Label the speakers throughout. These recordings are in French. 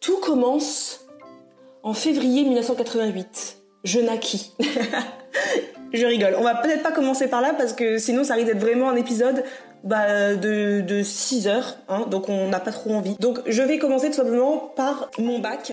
Speaker 1: Tout commence en février 1988. Je naquis. Je rigole. On va peut-être pas commencer par là parce que sinon ça risque d'être vraiment un épisode bah, de, de 6 heures, hein, donc on n'a pas trop envie. Donc je vais commencer tout simplement par mon bac.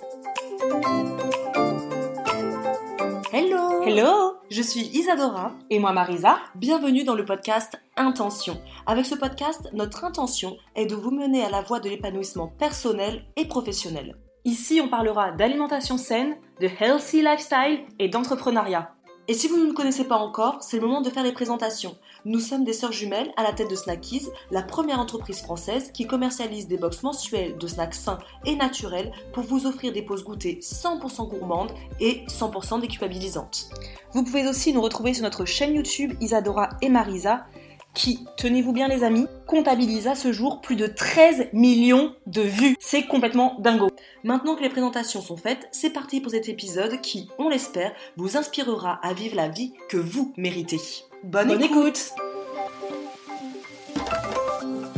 Speaker 2: Hello
Speaker 1: Hello
Speaker 2: Je suis Isadora.
Speaker 1: Et moi Marisa.
Speaker 2: Bienvenue dans le podcast Intention. Avec ce podcast, notre intention est de vous mener à la voie de l'épanouissement personnel et professionnel. Ici, on parlera d'alimentation saine, de healthy lifestyle et d'entrepreneuriat. Et si vous ne nous connaissez pas encore, c'est le moment de faire les présentations. Nous sommes des sœurs jumelles à la tête de Snackies, la première entreprise française qui commercialise des box mensuelles de snacks sains et naturels pour vous offrir des pauses goûtées 100% gourmandes et 100% déculpabilisantes. Vous pouvez aussi nous retrouver sur notre chaîne YouTube Isadora et Marisa qui, tenez-vous bien les amis, comptabilise à ce jour plus de 13 millions de vues. C'est complètement dingo. Maintenant que les présentations sont faites, c'est parti pour cet épisode qui, on l'espère, vous inspirera à vivre la vie que vous méritez. Bonne,
Speaker 1: Bonne
Speaker 2: écoute.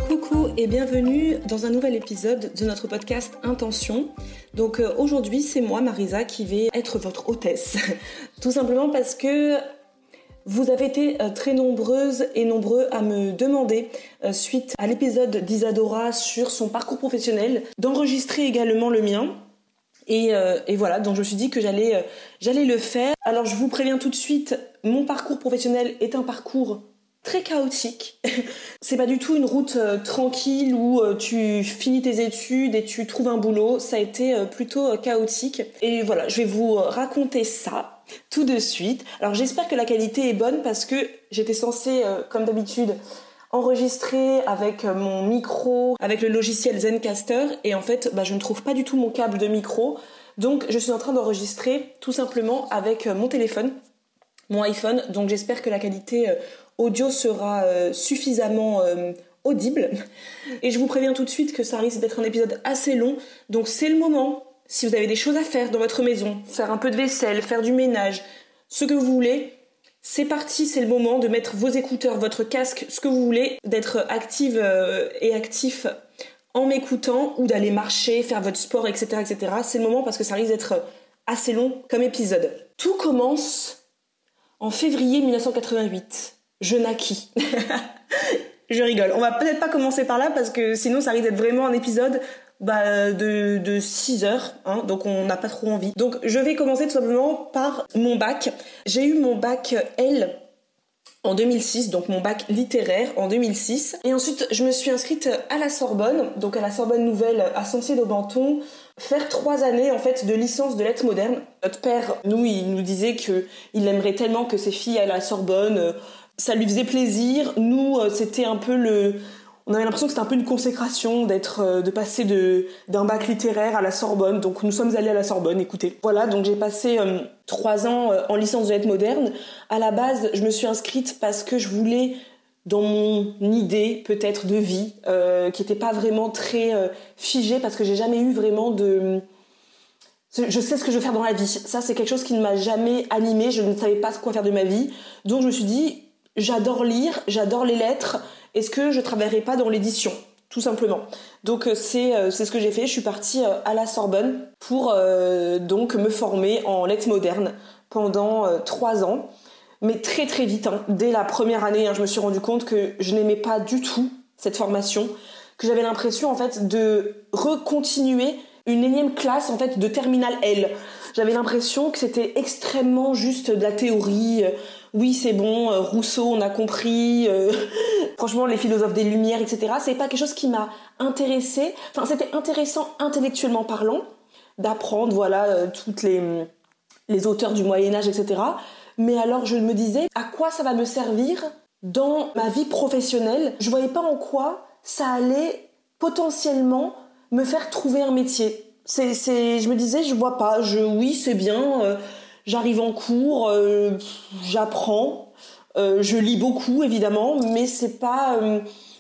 Speaker 1: Coucou et bienvenue dans un nouvel épisode de notre podcast Intention. Donc euh, aujourd'hui c'est moi Marisa qui vais être votre hôtesse. Tout simplement parce que vous avez été euh, très nombreuses et nombreux à me demander, euh, suite à l'épisode d'Isadora sur son parcours professionnel, d'enregistrer également le mien. Et, euh, et, voilà, donc je me suis dit que j'allais j'allais le faire. Alors je vous préviens tout de suite, mon parcours professionnel est un parcours très chaotique. c'est pas du tout une route euh, tranquille où euh, tu finis tes études et tu trouves un boulot. Ça a été euh, plutôt chaotique. Et voilà, je vais vous raconter ça tout de suite. Alors j'espère que la qualité est bonne parce que j'étais censée, comme d'habitude, enregistrer avec mon micro, avec le logiciel Zencaster. Et en fait, bah, je ne trouve pas du tout mon câble de micro. Donc je suis en train d'enregistrer tout simplement avec mon téléphone, mon iPhone. Donc j'espère que la qualité audio sera euh, suffisamment euh, audible. Et je vous préviens tout de suite que ça risque d'être un épisode assez long. Donc c'est le moment, si vous avez des choses à faire dans votre maison, faire un peu de vaisselle, faire du ménage, ce que vous voulez, c'est parti, c'est le moment de mettre vos écouteurs, votre casque, ce que vous voulez, d'être active euh, et actif en m'écoutant ou d'aller marcher, faire votre sport, etc. etc. C'est le moment parce que ça risque d'être assez long comme épisode. Tout commence en février 1988 je naquis. je rigole. On va peut-être pas commencer par là parce que sinon ça risque d'être vraiment un épisode bah, de, de 6 heures, hein, donc on n'a pas trop envie. Donc je vais commencer tout simplement par mon bac. J'ai eu mon bac L en 2006, donc mon bac littéraire en 2006. Et ensuite, je me suis inscrite à la Sorbonne, donc à la Sorbonne Nouvelle à Sancier-d'Aubenton, faire trois années en fait de licence de lettres modernes. Notre père, nous, il nous disait que il aimerait tellement que ses filles aillent à la Sorbonne ça lui faisait plaisir. Nous, euh, c'était un peu le, on avait l'impression que c'était un peu une consécration d'être, euh, de passer de d'un bac littéraire à la Sorbonne. Donc nous sommes allés à la Sorbonne. Écoutez, voilà. Donc j'ai passé euh, trois ans en licence de lettres modernes. À la base, je me suis inscrite parce que je voulais dans mon idée peut-être de vie qui n'était pas vraiment très figée parce que j'ai jamais eu vraiment de je sais ce que je veux faire dans la vie. Ça, c'est quelque chose qui ne m'a jamais animée. Je ne savais pas quoi faire de ma vie. Donc, je me suis dit, j'adore lire, j'adore les lettres. Est-ce que je travaillerai pas dans l'édition tout simplement. Donc euh, c'est euh, c'est ce que j'ai fait. Je suis partie euh, à la Sorbonne pour donc me former en lettres modernes pendant trois ans, mais très très vite. Hein. Dès la première année, hein, je me suis rendu compte que je n'aimais pas du tout cette formation, que j'avais l'impression en fait de recontinuer une énième classe en fait de terminale L. J'avais l'impression que c'était extrêmement juste de la théorie, oui c'est bon, euh, Rousseau on a compris, euh, franchement les philosophes des Lumières, etc. C'est pas quelque chose qui m'a intéressé. Enfin c'était intéressant intellectuellement parlant d'apprendre voilà euh, toutes les les auteurs du Moyen Âge, etc. mais alors je me disais à quoi ça va me servir dans ma vie professionnelle? Je voyais pas en quoi ça allait potentiellement me faire trouver un métier. C'est, je me disais, je vois pas. Je, oui, c'est bien. J'arrive en cours, euh, j'apprends, euh, je lis beaucoup évidemment, mais c'est pas,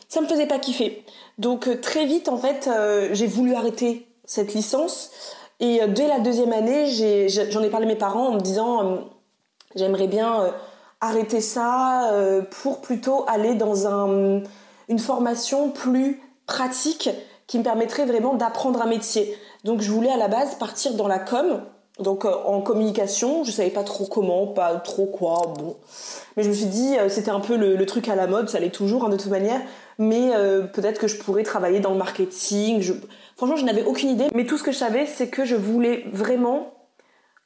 Speaker 1: ça me faisait pas kiffer. Donc très vite en fait, j'ai voulu arrêter cette licence. Et dès la deuxième année, j'en ai parlé à mes parents en me disant, j'aimerais bien arrêter ça pour plutôt aller dans un, une formation plus pratique qui me permettrait vraiment d'apprendre un métier. Donc je voulais à la base partir dans la com, donc euh, en communication, je savais pas trop comment, pas trop quoi, bon. Mais je me suis dit, euh, c'était un peu le, truc à la mode, ça l'est toujours hein, de toute manière, mais euh, peut-être que je pourrais travailler dans le marketing. Je... Franchement, je n'avais aucune idée, mais tout ce que je savais, c'est que je voulais vraiment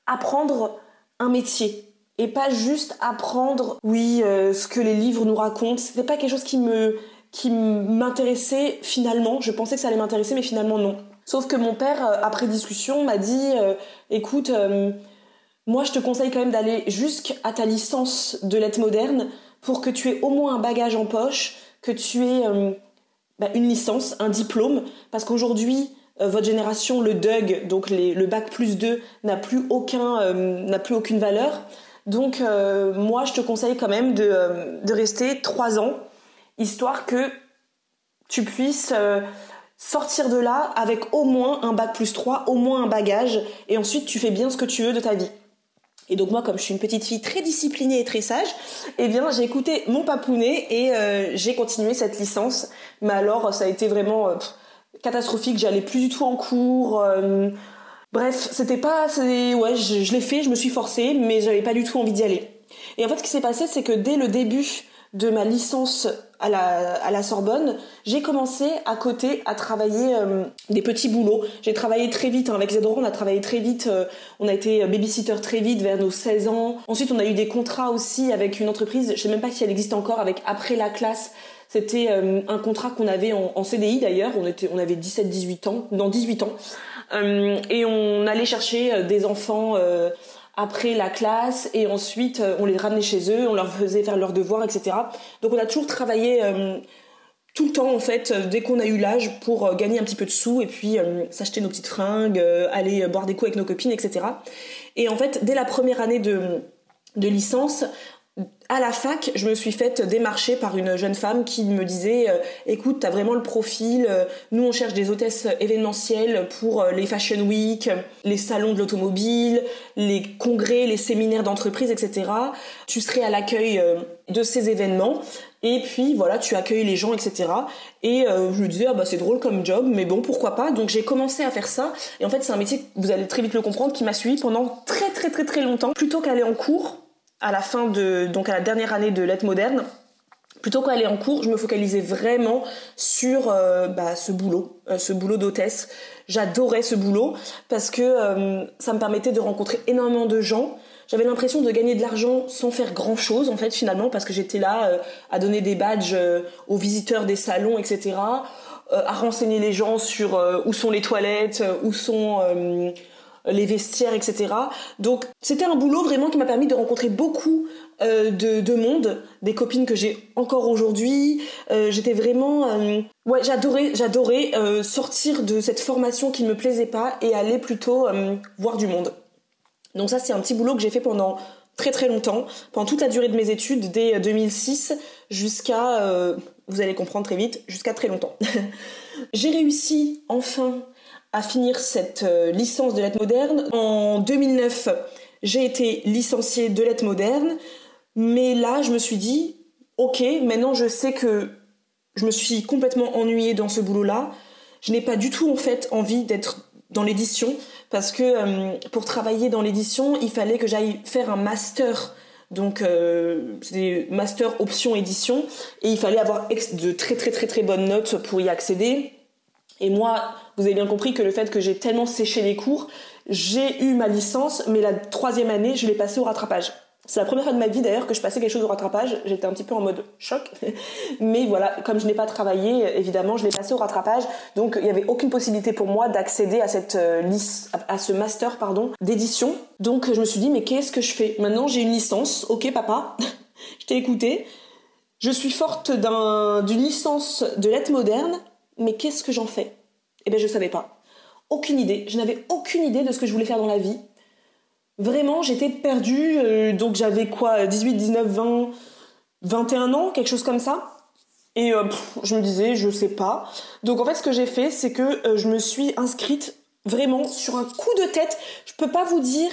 Speaker 1: apprendre un métier et pas juste apprendre, oui, ce que les livres nous racontent. C'était pas quelque chose qui me qui m'intéressait finalement. Je pensais que ça allait m'intéresser, mais finalement non. Sauf que mon père, euh, après discussion, m'a dit euh, écoute, euh, moi je te conseille quand même d'aller jusqu'à ta licence de lettres modernes pour que tu aies au moins un bagage en poche, que tu aies bah, une licence, un diplôme, parce qu'aujourd'hui, votre génération, le DUG, donc le bac plus 2, n'a plus, aucune valeur. Donc moi je te conseille quand même de, de rester trois ans histoire que tu puisses sortir de là avec au moins un bac plus 3, au moins un bagage, et ensuite tu fais bien ce que tu veux de ta vie. Et donc moi, comme je suis une petite fille très disciplinée et très sage, eh bien j'ai écouté mon papounet et euh, j'ai continué cette licence. Mais alors ça a été vraiment euh, catastrophique. J'allais plus du tout en cours. bref, c'était pas, ouais, je, je l'ai fait, je me suis forcée, mais j'avais pas du tout envie d'y aller. Et en fait, ce qui s'est passé, c'est que dès le début de ma licence à la, à la Sorbonne, j'ai commencé à côté à travailler euh, des petits boulots. J'ai travaillé très vite, hein, avec Zedoro, on a travaillé très vite, euh, on a été babysitter très vite vers nos 16 ans. Ensuite, on a eu des contrats aussi avec une entreprise, je sais même pas si elle existe encore, avec Après la classe. C'était euh, un contrat qu'on avait en, en CDI d'ailleurs, on, on avait 17-18 ans, dans 18 ans. et on allait chercher des enfants après la classe et ensuite euh, on les ramenait chez eux, on leur faisait faire leurs devoirs, etc. Donc on a toujours travaillé euh, tout le temps en fait, euh, dès qu'on a eu l'âge pour gagner un petit peu de sous et puis s'acheter nos petites fringues, aller boire des coups avec nos copines, etc. Et en fait, dès la première année de, de licence, à la fac, je me suis faite démarcher par une jeune femme qui me disait euh, écoute, t'as vraiment le profil, euh, nous on cherche des hôtesses événementielles pour euh, les fashion week, les salons de l'automobile, les congrès, les séminaires d'entreprise, etc. Tu serais à l'accueil de ces événements et puis voilà, tu accueilles les gens, etc. Et je me disais ah bah c'est drôle comme job, mais bon pourquoi pas. Donc j'ai commencé à faire ça et en fait c'est un métier vous allez très vite le comprendre qui m'a suivi pendant très très très très longtemps. Plutôt qu'aller en cours à la fin de, donc à la dernière année de lettres modernes, plutôt qu'aller en cours, je me focalisais vraiment sur euh, bah, ce boulot, euh, ce boulot d'hôtesse. J'adorais ce boulot parce que euh, ça me permettait de rencontrer énormément de gens. J'avais l'impression de gagner de l'argent sans faire grand chose en fait finalement parce que j'étais là à donner des badges aux visiteurs des salons, etc. à renseigner les gens sur où sont les toilettes, où sont les vestiaires, etc. Donc c'était un boulot vraiment qui m'a permis de rencontrer beaucoup euh, de, monde, des copines que j'ai encore aujourd'hui. Euh, j'étais vraiment, euh, ouais, j'adorais, j'adorais sortir de cette formation qui ne me plaisait pas et aller plutôt voir du monde. Donc ça c'est un petit boulot que j'ai fait pendant très très longtemps, pendant toute la durée de mes études, dès 2006 jusqu'à, vous allez comprendre très vite, jusqu'à très longtemps. j'ai réussi enfin à finir cette euh, licence de lettres modernes. En 2009, j'ai été licenciée de lettres modernes, mais là, je me suis dit, ok, maintenant je sais que je me suis complètement ennuyée dans ce boulot-là. Je n'ai pas du tout en fait envie d'être dans l'édition parce que euh, pour travailler dans l'édition, il fallait que j'aille faire un master. Donc euh, c'était master option édition et il fallait avoir de très très très très bonnes notes pour y accéder. Et moi, vous avez bien compris que le fait que j'ai tellement séché les cours, j'ai eu ma licence, mais la troisième année, je l'ai passée au rattrapage. C'est la première fois de ma vie d'ailleurs que je passais quelque chose au rattrapage. J'étais un petit peu en mode choc. Mais voilà, comme je n'ai pas travaillé, évidemment, je l'ai passé au rattrapage. Donc il n'y avait aucune possibilité pour moi d'accéder à cette euh, à ce master pardon d'édition. Donc je me suis dit mais qu'est-ce que je fais? Maintenant j'ai une licence. OK papa, je t'ai écouté. Je suis forte d'une licence de lettres modernes, mais qu'est-ce que j'en fais? Eh bien je savais pas. Aucune idée. Je n'avais aucune idée de ce que je voulais faire dans la vie. Vraiment, j'étais perdue. Euh, donc j'avais quoi 18, 19, 20, 21 ans, quelque chose comme ça. Et euh, je me disais, je sais pas. Donc en fait, ce que j'ai fait, c'est que euh, je me suis inscrite vraiment sur un coup de tête. Je peux pas vous dire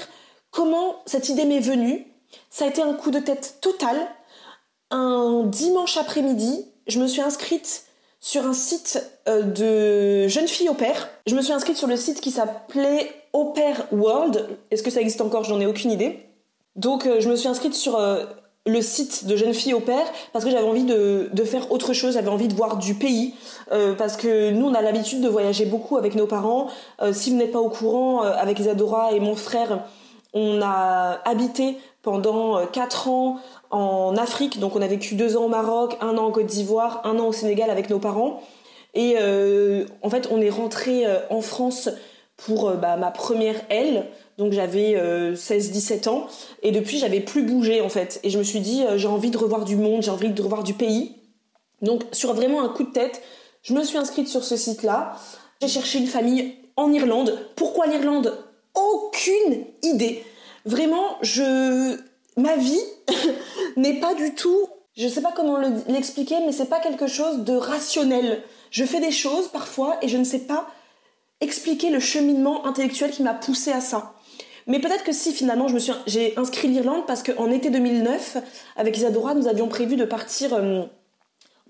Speaker 1: comment cette idée m'est venue. Ça a été un coup de tête total. Un dimanche après-midi, je me suis inscrite sur un site de jeunes filles au père. Je me suis inscrite sur le site qui s'appelait Opera World. Est-ce que ça existe encore? Je n'en ai aucune idée. Donc euh, je me suis inscrite sur euh, le site de Jeunes Filles au Père parce que j'avais envie de, faire autre chose, j'avais envie de voir du pays euh, parce que nous on a l'habitude de voyager beaucoup avec nos parents. si vous n'êtes pas au courant, avec Isadora et mon frère, on a habité pendant 4 ans en Afrique, donc on a vécu 2 ans au Maroc, un an en Côte d'Ivoire, un an au Sénégal avec nos parents. Et en fait on est rentré en France pour euh, bah, ma première aile. Donc j'avais 16-17 euh, ans et depuis j'avais plus bougé en fait. Et je me suis dit euh, j'ai envie de revoir du monde, j'ai envie de revoir du pays. Donc sur vraiment un coup de tête, je me suis inscrite sur ce site-là. J'ai cherché une famille en Irlande. Pourquoi l'Irlande? Aucune idée. Vraiment, je ma vie n'est pas du tout, je sais pas comment l'expliquer, mais c'est pas quelque chose de rationnel. Je fais des choses parfois et je ne sais pas expliquer le cheminement intellectuel qui m'a poussé à ça. Mais peut-être que si finalement j'ai inscrit l'Irlande parce qu'en été 2009, avec Isadora, nous avions prévu de partir euh,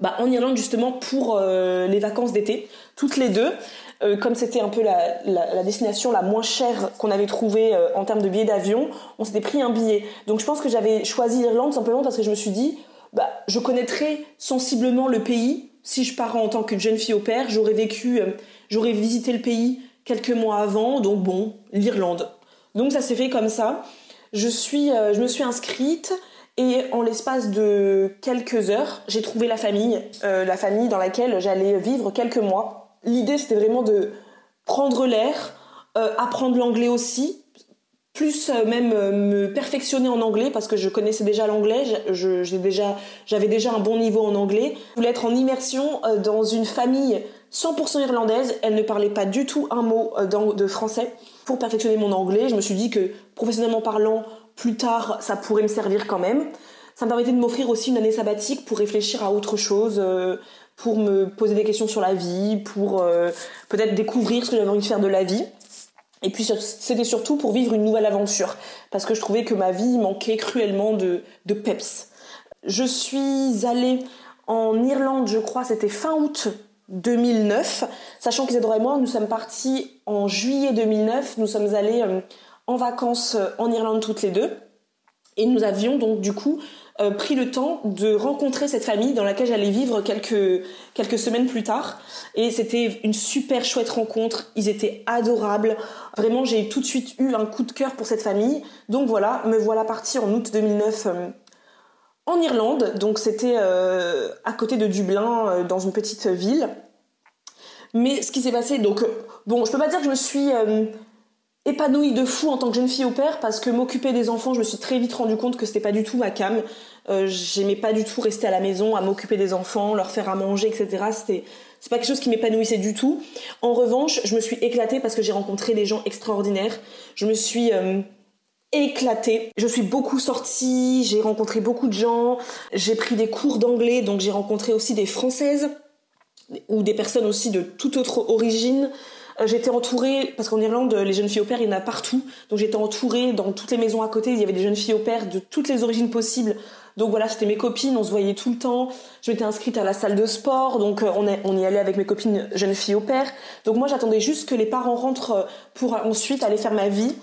Speaker 1: bah, en Irlande justement pour euh, les vacances d'été, toutes les deux. Euh, comme c'était un peu la, destination la moins chère qu'on avait trouvée en termes de billets d'avion, on s'était pris un billet. Donc je pense que j'avais choisi l'Irlande simplement parce que je me suis dit, bah, je connaîtrais sensiblement le pays. Si je pars en tant que jeune fille au père, j'aurais vécu J'aurais visité le pays quelques mois avant, donc bon, l'Irlande. Donc ça s'est fait comme ça. Je, suis, euh, je me suis inscrite et en l'espace de quelques heures, j'ai trouvé la famille, euh, la famille dans laquelle j'allais vivre quelques mois. L'idée c'était vraiment de prendre l'air, euh, apprendre l'anglais aussi, plus même me perfectionner en anglais parce que je connaissais déjà l'anglais, j'avais déjà, déjà un bon niveau en anglais. Je voulais être en immersion dans une famille 100% irlandaise, elle ne parlait pas du tout un mot euh, de français. Pour perfectionner mon anglais, je me suis dit que professionnellement parlant, plus tard, ça pourrait me servir quand même. Ça me permettait de m'offrir aussi une année sabbatique pour réfléchir à autre chose, euh, pour me poser des questions sur la vie, pour euh, peut-être découvrir ce que j'avais envie de faire de la vie. Et puis c'était surtout pour vivre une nouvelle aventure, parce que je trouvais que ma vie manquait cruellement de, de peps. Je suis allée en Irlande, je crois, c'était fin août 2009, sachant qu'Isadora et moi, nous sommes partis en juillet 2009, nous sommes allés euh, en vacances euh, en Irlande toutes les deux, et nous avions donc du coup euh, pris le temps de rencontrer cette famille dans laquelle j'allais vivre quelques, quelques semaines plus tard, et c'était une super chouette rencontre, ils étaient adorables, vraiment j'ai tout de suite eu un coup de cœur pour cette famille, donc voilà, me voilà partie en août 2009 en Irlande, donc c'était euh, à côté de Dublin, euh, dans une petite ville. Mais ce qui s'est passé, donc euh, bon, je peux pas dire que je me suis épanouie de fou en tant que jeune fille au père, parce que m'occuper des enfants, je me suis très vite rendu compte que c'était pas du tout ma cam. J'aimais pas du tout rester à la maison, à m'occuper des enfants, leur faire à manger, etc. C'était c'est pas quelque chose qui m'épanouissait du tout. En revanche, je me suis éclatée parce que j'ai rencontré des gens extraordinaires. Je me suis éclaté. Je suis beaucoup sortie, j'ai rencontré beaucoup de gens, j'ai pris des cours d'anglais, donc j'ai rencontré aussi des Françaises ou des personnes aussi de toute autre origine. Euh, j'étais entourée, parce qu'en Irlande, les jeunes filles au père, il y en a partout. Donc j'étais entourée dans toutes les maisons à côté, il y avait des jeunes filles au père de toutes les origines possibles. Donc voilà, c'était mes copines, on se voyait tout le temps. Je m'étais inscrite à la salle de sport, donc euh, on, on y allait avec mes copines jeunes filles au père. Donc moi j'attendais juste que les parents rentrent pour ensuite aller faire ma vie.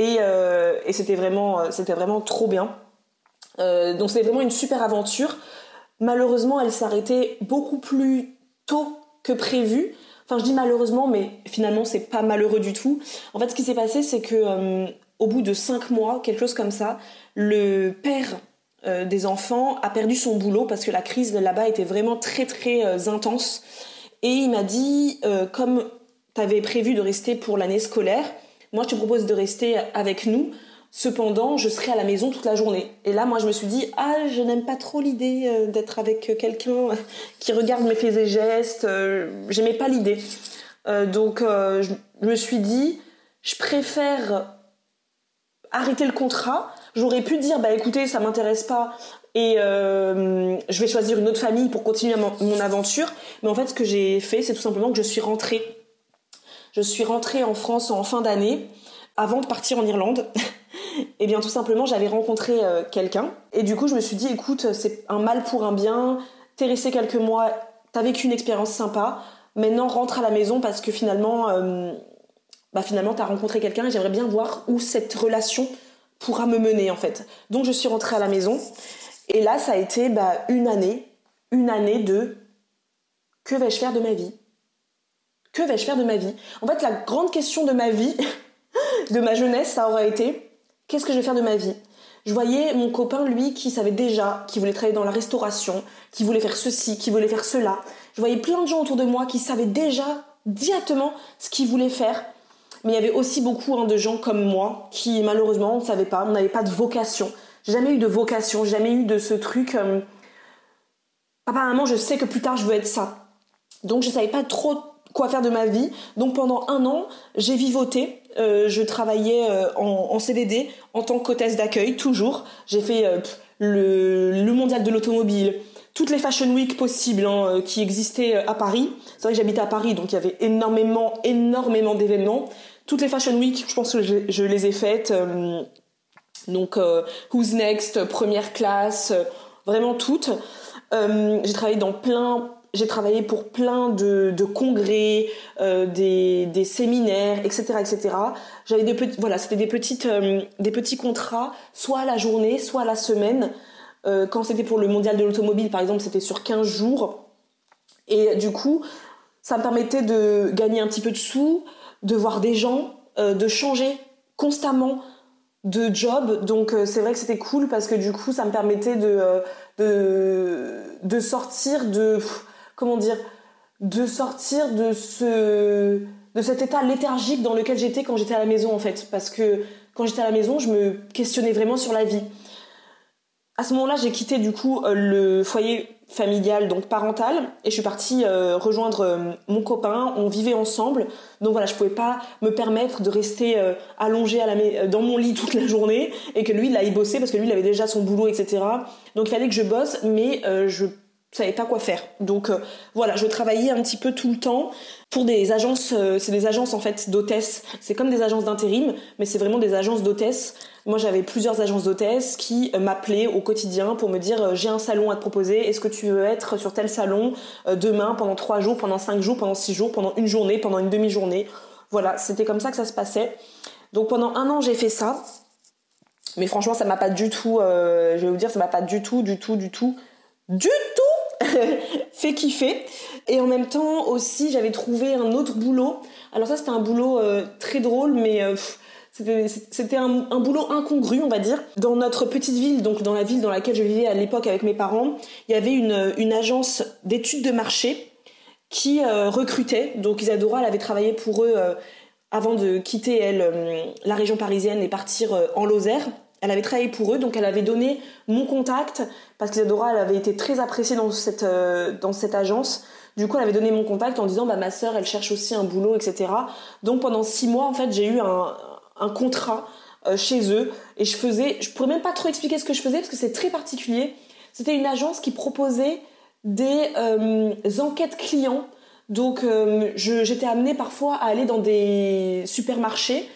Speaker 1: Euh, et, c'était vraiment, vraiment trop bien. Donc c'était vraiment une super aventure. Malheureusement, elle s'arrêtait beaucoup plus tôt que prévu. Enfin, je dis malheureusement, mais finalement, c'est pas malheureux du tout. En fait, ce qui s'est passé, c'est que au bout de cinq mois, quelque chose comme ça, le père euh, des enfants a perdu son boulot parce que la crise là-bas était vraiment très très euh, intense. Et il m'a dit, euh, comme tu avais prévu de rester pour l'année scolaire, moi je te propose de rester avec nous. Cependant, je serai à la maison toute la journée. Et là, moi, je me suis dit, ah, je n'aime pas trop l'idée d'être avec quelqu'un qui regarde mes faits et gestes. J'aimais pas l'idée. donc, je me suis dit, je préfère arrêter le contrat. J'aurais pu dire, bah écoutez, ça m'intéresse pas et euh, je vais choisir une autre famille pour continuer mon, aventure. Mais en fait, ce que j'ai fait, c'est tout simplement que je suis rentrée. Je suis rentrée en France en fin d'année, avant de partir en Irlande. et eh bien, tout simplement, j'avais rencontré euh, quelqu'un. Et du coup, je me suis dit, écoute, c'est un mal pour un bien. T'es resté quelques mois, t'as vécu une expérience sympa. Maintenant, rentre à la maison parce que finalement, euh, bah finalement tu as rencontré quelqu'un et j'aimerais bien voir où cette relation pourra me mener en fait. Donc je suis rentrée à la maison et là ça a été bah, une année, une année de que vais-je faire de ma vie? Que vais-je faire de ma vie? En fait la grande question de ma vie, de ma jeunesse, ça aurait été qu'est-ce que je vais faire de ma vie? Je voyais mon copain, lui, qui savait déjà, qui voulait travailler dans la restauration, qui voulait faire ceci, qui voulait faire cela. Je voyais plein de gens autour de moi qui savaient déjà directement ce qu'ils voulaient faire. Mais il y avait aussi beaucoup hein, de gens comme moi qui malheureusement on ne savait pas, on n'avait pas de vocation. Jamais eu de vocation, jamais eu de ce truc. Euh, apparemment, je sais que plus tard je veux être ça. Donc je savais pas trop quoi faire de ma vie. Donc pendant un an, j'ai vivoté. Euh, je travaillais euh, en, CDD en tant qu'hôtesse d'accueil, toujours. J'ai fait le, le, mondial de l'automobile, toutes les fashion week possibles hein, qui existaient à Paris. C'est vrai que j'habitais à Paris, donc il y avait énormément, énormément d'événements. Toutes les Fashion Week, je pense que je, les ai faites. Euh, donc, euh, Who's Next, Première Classe, euh, vraiment toutes. j'ai travaillé dans plein, j'ai travaillé pour plein de, congrès, des, séminaires, etc., etc. J'avais des petits, voilà, c'était des petites, des petits contrats, soit à la journée, soit à la semaine. quand c'était pour le mondial de l'automobile, par exemple, c'était sur 15 jours. Et du coup, ça me permettait de gagner un petit peu de sous, de voir des gens, euh, de changer constamment de job. Donc euh, c'est vrai que c'était cool parce que du coup ça me permettait de, euh, de, de sortir de comment dire de sortir de ce cet état léthargique dans lequel j'étais quand j'étais à la maison en fait parce que quand j'étais à la maison je me questionnais vraiment sur la vie à ce moment-là j'ai quitté du coup le foyer familiale, donc parentale, et je suis partie euh, rejoindre euh, mon copain. On vivait ensemble, donc voilà, je pouvais pas me permettre de rester euh, allongée dans mon lit toute la journée et que lui il aille bosser parce que lui il avait déjà son boulot, etc. Donc il fallait que je bosse, mais je savais pas quoi faire. Donc voilà, je travaillais un petit peu tout le temps pour des agences, c'est des agences en fait d'hôtesse. C'est comme des agences d'intérim, mais c'est vraiment des agences d'hôtesse moi, j'avais plusieurs agences d'hôtesse qui euh, m'appelaient au quotidien pour me dire euh, j'ai un salon à te proposer, est-ce que tu veux être sur tel salon euh, demain, pendant trois jours, pendant cinq jours, pendant six jours, pendant une journée, pendant une demi-journée? Voilà, c'était comme ça que ça se passait. Donc pendant un an, j'ai fait ça. Mais franchement, ça m'a pas du tout, je vais vous dire, ça m'a pas du tout, du tout, du tout, du tout fait kiffer. Et en même temps aussi, j'avais trouvé un autre boulot. Alors ça, c'était un boulot très drôle, mais c'était un, boulot incongru, on va dire. Dans notre petite ville, donc dans la ville dans laquelle je vivais à l'époque avec mes parents, il y avait une, agence d'études de marché qui euh, recrutait. Donc Isadora, elle avait travaillé pour eux euh, avant de quitter elle euh, la région parisienne et partir en Lozère. Elle avait travaillé pour eux, donc elle avait donné mon contact parce qu'Isadora, elle avait été très appréciée dans cette cette agence. Du coup, elle avait donné mon contact en disant bah ma sœur, elle cherche aussi un boulot, etc. Donc pendant six mois, en fait, j'ai eu un, contrat euh, chez eux et je faisais, je pourrais même pas trop expliquer ce que je faisais parce que c'est très particulier. C'était une agence qui proposait des euh, enquêtes clients. Donc euh, j'étais amenée parfois à aller dans des supermarchés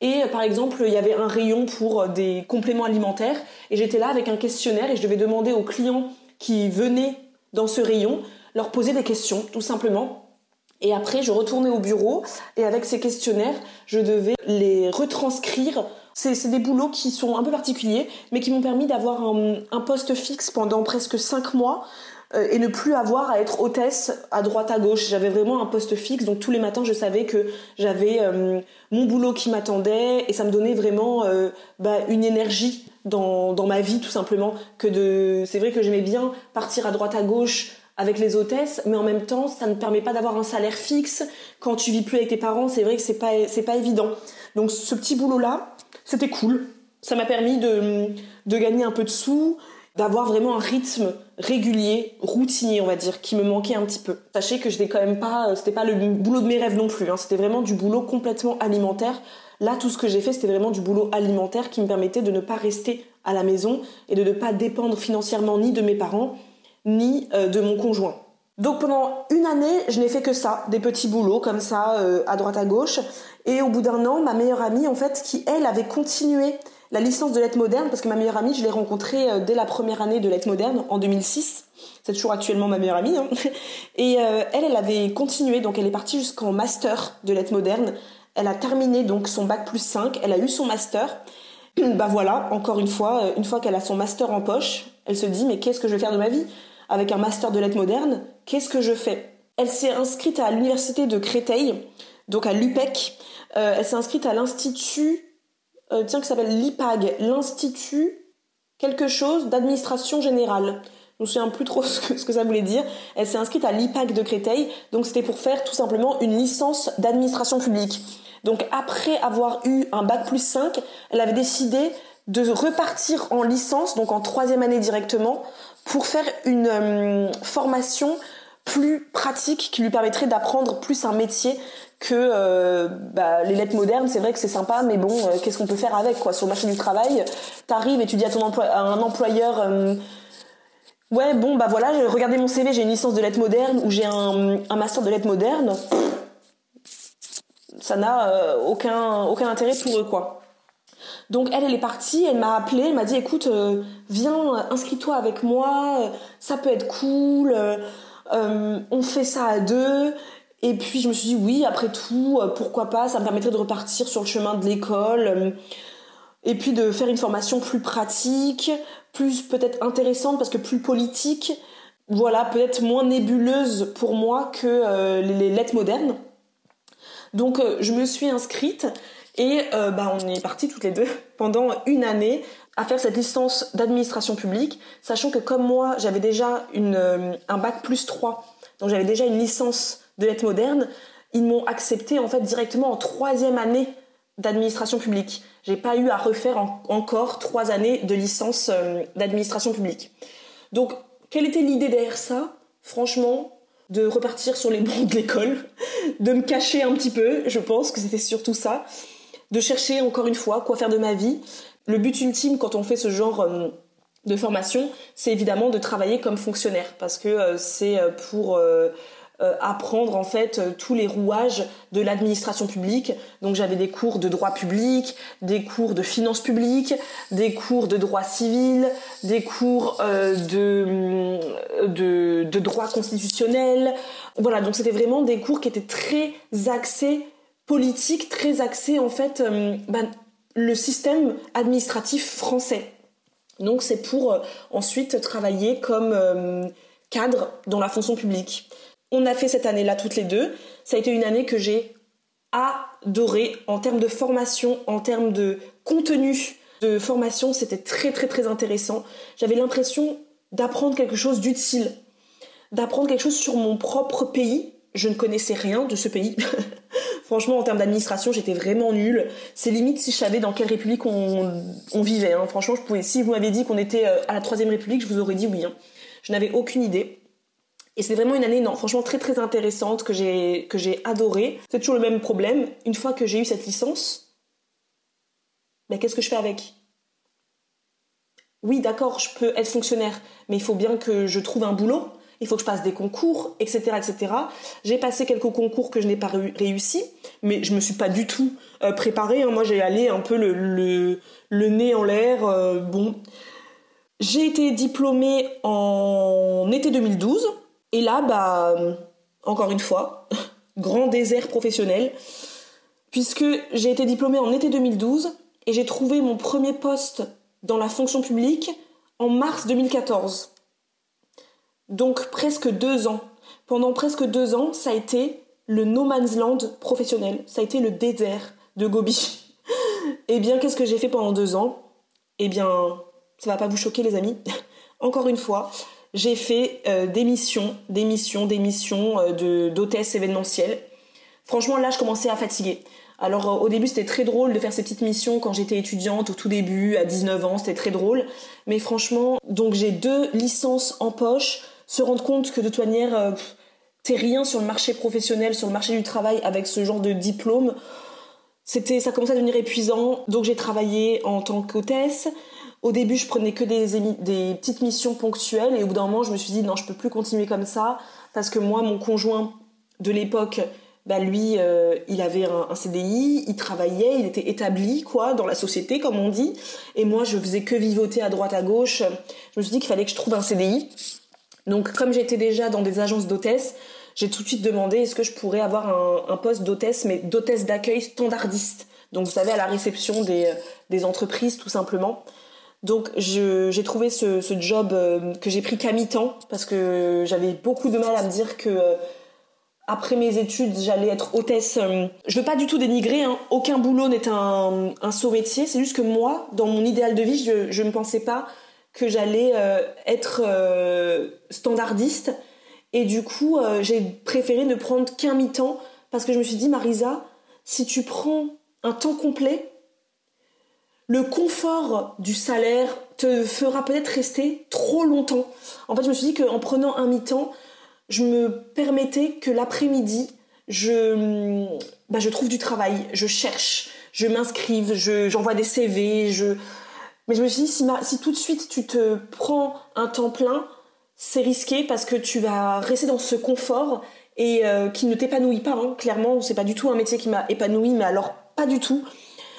Speaker 1: et par exemple il y avait un rayon pour des compléments alimentaires et j'étais là avec un questionnaire et je devais demander aux clients qui venaient dans ce rayon leur poser des questions tout simplement et après, je retournais au bureau et avec ces questionnaires, je devais les retranscrire. C'est des boulots qui sont un peu particuliers, mais qui m'ont permis d'avoir un, poste fixe pendant presque cinq mois. Euh, et ne plus avoir à être hôtesse à droite à gauche. J'avais vraiment un poste fixe, donc tous les matins je savais que j'avais euh, mon boulot qui m'attendait et ça me donnait vraiment euh, bah, une énergie dans, dans ma vie tout simplement. Que de, c'est vrai que j'aimais bien partir à droite à gauche avec les hôtesses, mais en même temps ça ne permet pas d'avoir un salaire fixe quand tu vis plus avec tes parents. C'est vrai que c'est pas c'est pas évident. Donc ce petit boulot là, c'était cool. Ça m'a permis de, de gagner un peu de sous d'avoir vraiment un rythme régulier, routinier, on va dire, qui me manquait un petit peu. Sachez que je n'étais quand même pas, euh, c'était pas le boulot de mes rêves non plus. Hein. c'était vraiment du boulot complètement alimentaire. Là, tout ce que j'ai fait, c'était vraiment du boulot alimentaire qui me permettait de ne pas rester à la maison et de ne pas dépendre financièrement ni de mes parents ni euh, de mon conjoint. Donc pendant une année, je n'ai fait que ça, des petits boulots comme ça, euh, à droite à gauche. Et au bout d'un an, ma meilleure amie, en fait, qui elle avait continué la licence de lettres modernes, parce que ma meilleure amie, je l'ai rencontrée euh, dès la première année de lettres modernes, en 2006. C'est toujours actuellement ma meilleure amie. Hein. Et euh, elle, elle avait continué, donc elle est partie jusqu'en master de lettres modernes. Elle a terminé donc son bac plus 5, elle a eu son master. bah voilà, encore une fois, euh, une fois qu'elle a son master en poche, elle se dit mais qu'est-ce que je vais faire de ma vie? Avec un master de lettres modernes, qu'est-ce que je fais? Elle s'est inscrite à l'université de Créteil, donc à l'UPEC. elle s'est inscrite à l'Institut euh, tiens, qui s'appelle l'IPAG, l'Institut quelque chose d'administration générale. Je me souviens plus trop ce que, ça voulait dire. Elle s'est inscrite à l'IPAG de Créteil, donc c'était pour faire tout simplement une licence d'administration publique. Donc après avoir eu un bac plus 5, elle avait décidé de repartir en licence, donc en troisième année directement, pour faire une euh, formation plus pratique qui lui permettrait d'apprendre plus un métier que euh, bah, les lettres modernes, c'est vrai que c'est sympa, mais bon, euh, qu'est-ce qu'on peut faire avec quoi? Sur le marché du travail, t'arrives et tu dis à ton emploi un employeur, euh, ouais, bon, bah voilà, regardez mon CV, j'ai une licence de lettres modernes ou j'ai un, master de lettres modernes. Ça n'a aucun aucun intérêt pour eux quoi. Donc elle, elle est partie, elle m'a appelé, elle m'a dit, écoute, viens, inscris-toi avec moi, ça peut être cool. on fait ça à deux, et puis je me suis dit oui, après tout, euh, pourquoi pas, ça me permettrait de repartir sur le chemin de l'école euh, et puis de faire une formation plus pratique, plus peut-être intéressante parce que plus politique, voilà, peut-être moins nébuleuse pour moi que euh, les, lettres modernes. Donc je me suis inscrite et bah, on est partis toutes les deux pendant une année à faire cette licence d'administration publique, sachant que comme moi j'avais déjà une, un bac plus 3, donc j'avais déjà une licence de lettres modernes, ils m'ont accepté en fait directement en troisième année d'administration publique. J'ai pas eu à refaire encore trois années de licence euh, d'administration publique. Donc, quelle était l'idée derrière ça? Franchement, de repartir sur les bancs de l'école, de me cacher un petit peu, je pense que c'était surtout ça, de chercher encore une fois quoi faire de ma vie. Le but ultime quand on fait ce genre euh, de formation, c'est évidemment de travailler comme fonctionnaire, parce que euh, c'est pour euh, apprendre en fait euh, tous les rouages de l'administration publique. Donc j'avais des cours de droit public, des cours de finances publiques, des cours de droit civil, des cours euh, de, de, de droit constitutionnel. Voilà, donc c'était vraiment des cours qui étaient très axés politique, très axés en fait ben, le système administratif français. Donc c'est pour ensuite travailler comme cadre dans la fonction publique. On a fait cette année-là toutes les deux. Ça a été une année que j'ai adorée en termes de formation, en termes de contenu de formation. C'était très très très intéressant. J'avais l'impression d'apprendre quelque chose d'utile, d'apprendre quelque chose sur mon propre pays. Je ne connaissais rien de ce pays. Franchement, en termes d'administration, j'étais vraiment nulle. C'est limite si je savais dans quelle république on, vivait. Hein. Franchement, je pouvais. Si vous m'avez dit qu'on était euh, à la troisième république, je vous aurais dit oui. Hein. Je n'avais aucune idée. Et c'est vraiment une année, non, franchement très très intéressante que j'ai que j'ai adorée. C'est toujours le même problème. Une fois que j'ai eu cette licence, ben, qu'est-ce que je fais avec? Oui, d'accord, je peux être fonctionnaire, mais il faut bien que je trouve un boulot. Il faut que je passe des concours, etc., etc. J'ai passé quelques concours que je n'ai pas réussi, mais je me suis pas du tout euh, préparée. Hein. Moi, j'ai allé un peu le, le, le nez en l'air. Euh, bon, j'ai été diplômée en été 2012 et là, bah, encore une fois, grand désert professionnel, puisque j'ai été diplômée en été 2012 et j'ai trouvé mon premier poste dans la fonction publique en mars 2014. Donc presque deux ans. Pendant presque deux ans, ça a été le no man's land professionnel. Ça a été le désert de Gobi. eh bien, qu'est-ce que j'ai fait pendant deux ans? Eh bien, ça va pas vous choquer les amis. Encore une fois, j'ai fait euh, des missions, des missions, des missions euh, de d'hôtesse événementielle. Franchement, là, je commençais à fatiguer. Alors euh, au début c'était très drôle de faire ces petites missions quand j'étais étudiante au tout début à 19 ans, c'était très drôle. Mais franchement, donc j'ai deux licences en poche, se rendre compte que de toute manière t'es rien sur le marché professionnel, sur le marché du travail avec ce genre de diplôme. Ça commençait à devenir épuisant. Donc j'ai travaillé en tant qu'hôtesse. Au début, je prenais que des, des petites missions ponctuelles et au bout d'un moment, je me suis dit non, je peux plus continuer comme ça parce que moi, mon conjoint de l'époque, bah lui, euh, il avait un, CDI, il travaillait, il était établi quoi dans la société comme on dit, et moi je faisais que vivoter à droite à gauche. Je me suis dit qu'il fallait que je trouve un CDI. Donc comme j'étais déjà dans des agences d'hôtesse, j'ai tout de suite demandé est-ce que je pourrais avoir un, poste d'hôtesse, mais d'hôtesse d'accueil standardiste? Donc vous savez à la réception des, des entreprises tout simplement. Donc j'ai trouvé ce, job euh, que j'ai pris qu'à mi-temps parce que j'avais beaucoup de mal à me dire que euh, après mes études, j'allais être hôtesse. Euh, je veux pas du tout dénigrer, hein. aucun boulot n'est un, un saut métier. C'est juste que moi, dans mon idéal de vie, je ne pensais pas que j'allais euh, être standardiste. Et du coup, j'ai préféré ne prendre qu'un mi-temps parce que je me suis dit, Marisa, si tu prends un temps complet, le confort du salaire te fera peut-être rester trop longtemps. En fait, je me suis dit qu'en prenant un mi-temps, je me permettais que l'après-midi, je, bah, trouve du travail, je cherche, je m'inscrive, j'envoie des CV. Mais je me suis dit, si, si tout de suite tu te prends un temps plein, c'est risqué parce que tu vas rester dans ce confort et euh, qui ne t'épanouit pas. Hein. Clairement, c'est pas du tout un métier qui m'a épanoui, mais alors pas du tout.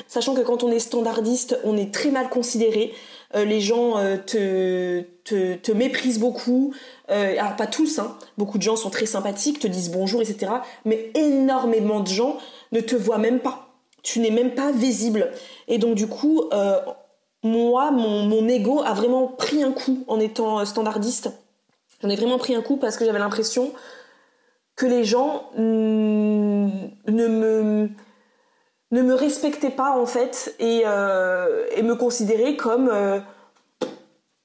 Speaker 1: Sachant que quand on est standardiste, on est très mal considéré. Euh, les gens euh, te, te, te, méprisent beaucoup. Euh, alors pas tous, hein. beaucoup de gens sont très sympathiques, te disent bonjour, etc. Mais énormément de gens ne te voient même pas. Tu n'es même pas visible. Et donc du coup, moi, mon, mon ego a vraiment pris un coup en étant standardiste. J'en ai vraiment pris un coup parce que j'avais l'impression que les gens ne me ne me respectaient pas en fait et, euh, me considéraient comme euh,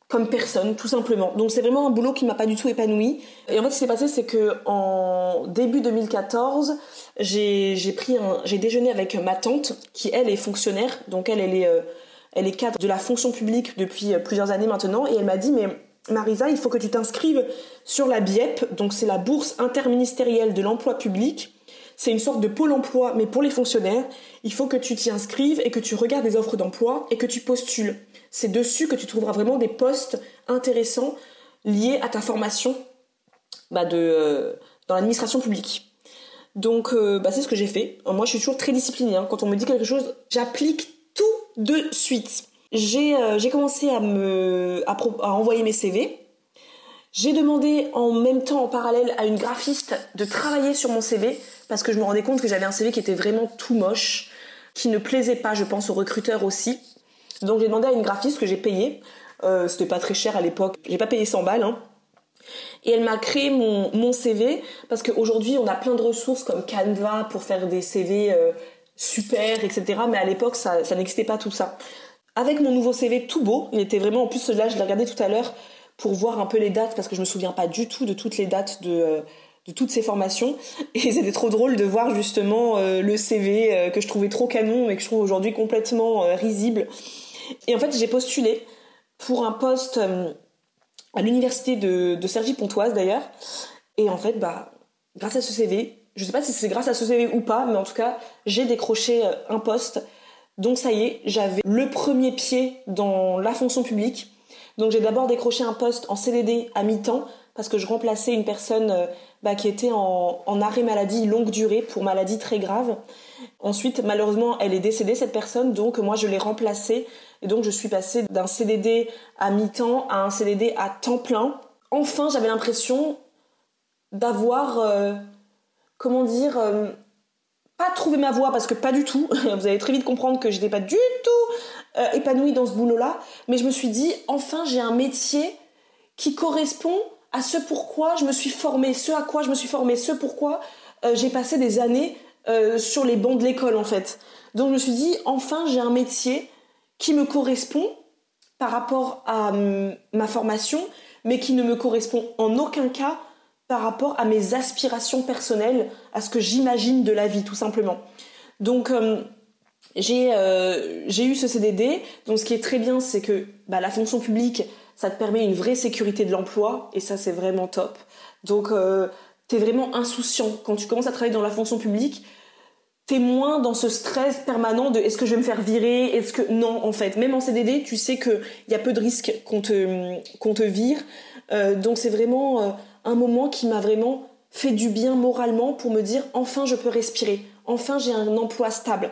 Speaker 1: comme personne tout simplement. Donc c'est vraiment un boulot qui m'a pas du tout épanoui. Et en fait ce qui s'est passé c'est que en début 2014, j'ai pris j'ai déjeuné avec ma tante qui elle est fonctionnaire. Donc elle elle est euh, elle est cadre de la fonction publique depuis plusieurs années maintenant et elle m'a dit mais Marisa, il faut que tu t'inscrives sur la BIEP, donc c'est la bourse interministérielle de l'emploi public c'est une sorte de pôle emploi, mais pour les fonctionnaires. Il faut que tu t'y inscrives et que tu regardes les offres d'emploi et que tu postules. C'est dessus que tu trouveras vraiment des postes intéressants liés à ta formation bah, de, euh, dans l'administration publique. Donc euh, bah, c'est ce que j'ai fait. Moi je suis toujours très disciplinée. Hein. Quand on me dit quelque chose, j'applique tout de suite. J'ai euh, commencé à, envoyer mes CV. J'ai demandé en même temps, en parallèle, à une graphiste de travailler sur mon CV parce que je me rendais compte que j'avais un CV qui était vraiment tout moche, qui ne plaisait pas, je pense, aux recruteurs aussi. Donc j'ai demandé à une graphiste que j'ai payée. Euh, c'était pas très cher à l'époque. J'ai pas payé 100 balles. Hein. Et elle m'a créé mon, CV parce qu'aujourd'hui on a plein de ressources comme Canva pour faire des CV euh, super, etc. Mais à l'époque ça, ça n'existait pas tout ça. Avec mon nouveau CV tout beau, il était vraiment en plus là je l'ai regardé tout à l'heure pour voir un peu les dates parce que je me souviens pas du tout de toutes les dates de, euh, de toutes ces formations et c'était trop drôle de voir justement euh, le CV euh, que je trouvais trop canon et que je trouve aujourd'hui complètement risible. Et en fait, j'ai postulé pour un poste à l'université de, de Cergy-Pontoise d'ailleurs. Et en fait, bah, grâce à ce CV, je sais pas si c'est grâce à ce CV ou pas, mais en tout cas, j'ai décroché un poste. Donc ça y est, j'avais le premier pied dans la fonction publique. Donc j'ai d'abord décroché un poste en CDD à mi-temps parce que je remplaçais une personne euh, bah, qui était en, arrêt maladie longue durée pour maladie très grave. Ensuite, malheureusement, elle est décédée cette personne, donc moi je l'ai remplacée et donc je suis passée d'un CDD à mi-temps à un CDD à temps plein. Enfin, j'avais l'impression d'avoir, euh, comment dire, euh, pas trouvé ma voie parce que pas du tout. Vous allez très vite comprendre que j'étais pas du tout épanouie dans ce boulot-là, mais je me suis dit enfin j'ai un métier qui correspond à ce pourquoi je me suis formée, ce à quoi je me suis formée, ce pourquoi euh, j'ai passé des années euh, sur les bancs de l'école en fait. Donc je me suis dit, enfin j'ai un métier qui me correspond par rapport à ma formation, mais qui ne me correspond en aucun cas par rapport à mes aspirations personnelles, à ce que j'imagine de la vie tout simplement. Donc euh, j'ai eu ce CDD. Donc ce qui est très bien, c'est que bah, la fonction publique, ça te permet une vraie sécurité de l'emploi et ça c'est vraiment top. Donc euh, tu es vraiment insouciant quand tu commences à travailler dans la fonction publique. T'es moins dans ce stress permanent de est-ce que je vais me faire virer, est-ce que non en fait. Même en CDD, tu sais qu'il y a peu de risques qu'on te qu'on te vire. Euh, donc c'est vraiment euh, un moment qui m'a vraiment fait du bien moralement pour me dire enfin je peux respirer, enfin j'ai un emploi stable.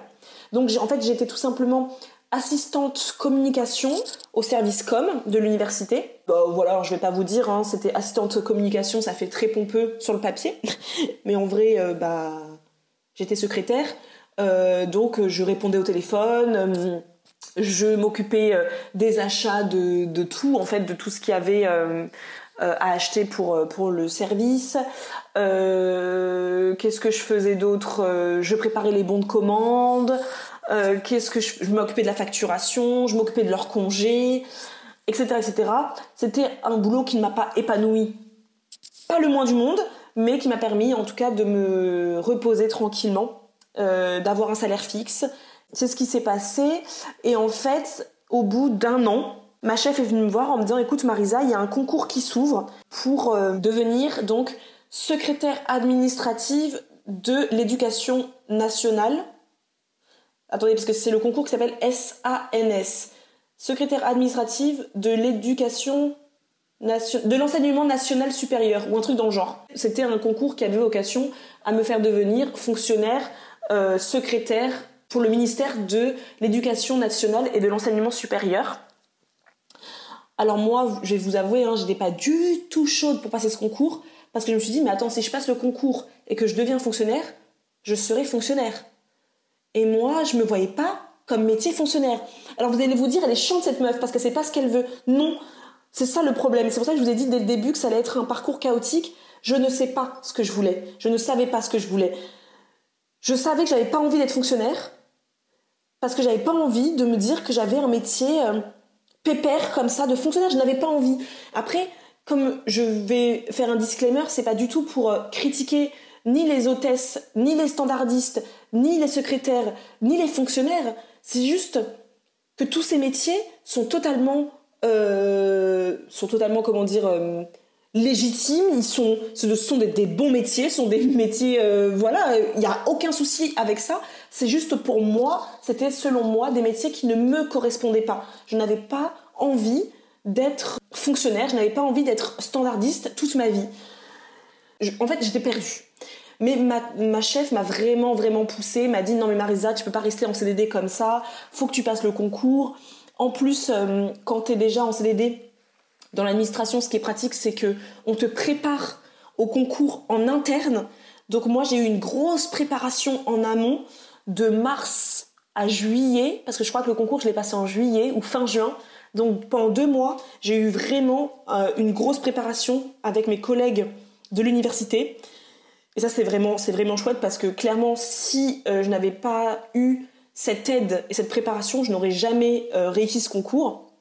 Speaker 1: Donc en fait j'étais tout simplement assistante communication au service com de l'université. Bah, voilà, je vais pas vous dire, hein, c'était assistante communication, ça fait très pompeux sur le papier, mais en vrai, euh, bah, j'étais secrétaire, euh, donc je répondais au téléphone, euh, je m'occupais des achats de, tout, en fait, de tout ce qu'il y avait à acheter pour, pour le service. Qu'est-ce que je faisais d'autre? Je préparais les bons de commande. Euh, qu'est-ce que je, m'occupais de la facturation, je m'occupais de leur congé, etc., etc. C'était un boulot qui ne m'a pas épanoui, pas le moins du monde, mais qui m'a permis, en tout cas, de me reposer tranquillement, euh, d'avoir un salaire fixe. C'est ce qui s'est passé. Et en fait, au bout d'un an, ma chef est venue me voir en me disant "Écoute, Marisa, il y a un concours qui s'ouvre pour euh, devenir donc secrétaire administrative de l'éducation nationale Attendez, parce que c'est le concours qui s'appelle SANS, secrétaire administrative de l'éducation de l'enseignement national supérieur ou un truc dans le genre. C'était un concours qui avait vocation à me faire devenir fonctionnaire euh, secrétaire pour le ministère de l'éducation nationale et de l'enseignement supérieur. Alors moi, je vais vous avouer, hein, n'étais pas du tout chaude pour passer ce concours parce que je me suis dit mais attends, si je passe le concours et que je deviens fonctionnaire, je serai fonctionnaire. Et moi, je me voyais pas comme métier fonctionnaire. Alors vous allez vous dire, elle est chiante cette meuf parce que c'est pas ce qu'elle veut. Non, c'est ça le problème. C'est pour ça que je vous ai dit dès le début que ça allait être un parcours chaotique. Je ne sais pas ce que je voulais. Je ne savais pas ce que je voulais. Je savais que j'avais pas envie d'être fonctionnaire parce que j'avais pas envie de me dire que j'avais un métier euh, pépère comme ça de fonctionnaire. Je n'avais pas envie. Après, comme je vais faire un disclaimer, c'est pas du tout pour euh, critiquer ni les hôtesses, ni les standardistes, ni les secrétaires, ni les fonctionnaires. C'est juste que tous ces métiers sont totalement, euh, sont totalement, comment dire, euh, légitimes. Ils sont, ce sont des, bons métiers, sont des métiers, euh, voilà, il n'y a aucun souci avec ça. C'est juste pour moi, c'était selon moi des métiers qui ne me correspondaient pas. Je n'avais pas envie d'être fonctionnaire, je n'avais pas envie d'être standardiste toute ma vie. en fait, j'étais perdue. Mais ma, chef m'a vraiment, vraiment poussée, m'a dit non mais Marisa, tu peux pas rester en CDD comme ça, faut que tu passes le concours. En plus, euh, quand tu es déjà en CDD dans l'administration, ce qui est pratique, c'est que on te prépare au concours en interne. Donc moi, j'ai eu une grosse préparation en amont de mars à juillet, parce que je crois que le concours, je l'ai passé en juillet ou fin juin. Donc pendant deux mois, j'ai eu vraiment euh, une grosse préparation avec mes collègues de l'université. Et ça, c'est vraiment, c'est vraiment chouette parce que clairement, si euh, je n'avais pas eu cette aide et cette préparation, je n'aurais jamais euh, réussi ce concours.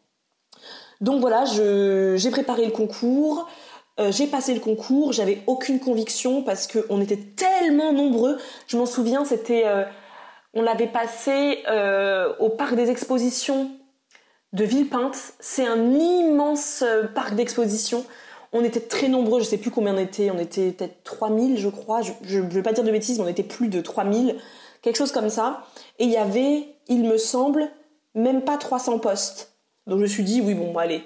Speaker 1: Donc voilà, j'ai préparé le concours, euh, j'ai passé le concours, j'avais aucune conviction parce qu'on était tellement nombreux. Je m'en souviens, c'était, on l'avait passé au parc des expositions de Villepinte. C'est un immense parc d'expositions on était très nombreux, je sais plus combien on était, on était peut-être 3000 je crois, je ne veux pas dire de bêtises, mais on était plus de 3000, quelque chose comme ça. Et il y avait, il me semble, même pas 300 postes. Donc je me suis dit, oui bon, allez,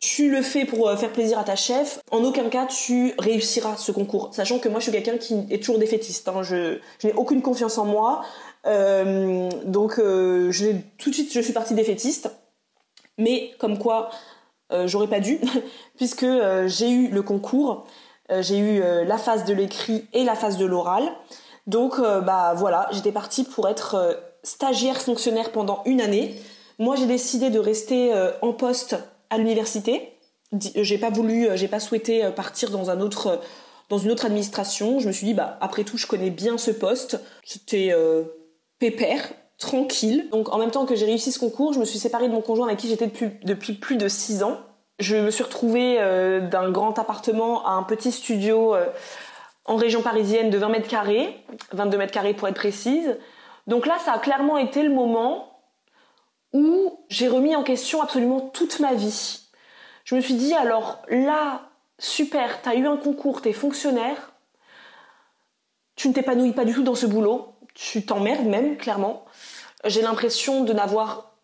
Speaker 1: tu le fais pour euh, faire plaisir à ta chef, en aucun cas tu réussiras ce concours. Sachant que moi je suis quelqu'un qui est toujours défaitiste, hein. je, n'ai aucune confiance en moi, euh, donc euh, tout de suite je suis partie défaitiste. Mais comme quoi, j'aurais pas dû, puisque euh, j'ai eu le concours, euh, j'ai eu la phase de l'écrit et la phase de l'oral. Donc bah voilà, j'étais partie pour être stagiaire fonctionnaire pendant une année. Moi j'ai décidé de rester en poste à l'université. j'ai pas voulu, j'ai pas souhaité partir dans un autre, dans une autre administration. Je me suis dit, bah après tout, je connais bien ce poste. C'était pépère, tranquille. Donc en même temps que j'ai réussi ce concours, je me suis séparée de mon conjoint avec qui j'étais depuis, plus de 6 ans. Je me suis retrouvée d'un grand appartement à un petit studio en région parisienne de 20 mètres carrés, 22 mètres carrés pour être précise. Donc là, ça a clairement été le moment où j'ai remis en question absolument toute ma vie. Je me suis dit, alors là, super, t'as eu un concours, t'es fonctionnaire, tu ne t'épanouis pas du tout dans ce boulot, tu t'emmerdes même, clairement. J'ai l'impression de n'avoir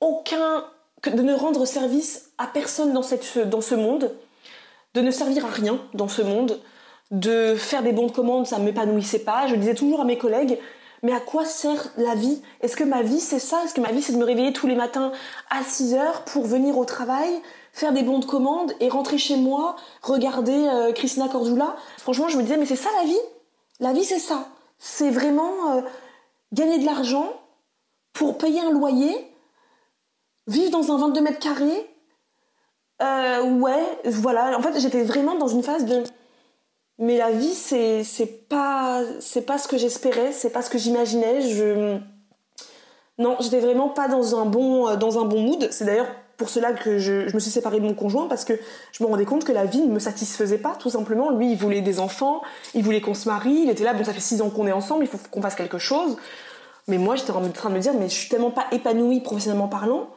Speaker 1: aucun. de ne rendre service à personne dans, cette, dans ce monde, de ne servir à rien dans ce monde, de faire des bons de commande, ça ne m'épanouissait pas. Je disais toujours à mes collègues, mais à quoi sert la vie? Est-ce que ma vie c'est ça? Est-ce que ma vie c'est de me réveiller tous les matins à 6 heures pour venir au travail, faire des bons de commande et rentrer chez moi, regarder euh, Christina Cordula? Franchement, je me disais, mais c'est ça la vie? La vie c'est ça. C'est vraiment euh, gagner de l'argent pour payer un loyer, vivre dans un 22 mètres carrés. Euh, ouais, voilà. En fait, j'étais vraiment dans une phase de mais la vie c'est pas c'est pas ce que j'espérais c'est pas ce que j'imaginais je non j'étais vraiment pas dans un bon euh, dans un bon mood c'est d'ailleurs pour cela que je, me suis séparée de mon conjoint parce que je me rendais compte que la vie ne me satisfaisait pas tout simplement. Lui il voulait des enfants il voulait qu'on se marie il était là bon ça fait six ans qu'on est ensemble il faut qu'on fasse quelque chose. Mais moi j'étais en train de me dire mais je suis tellement pas épanouie professionnellement parlant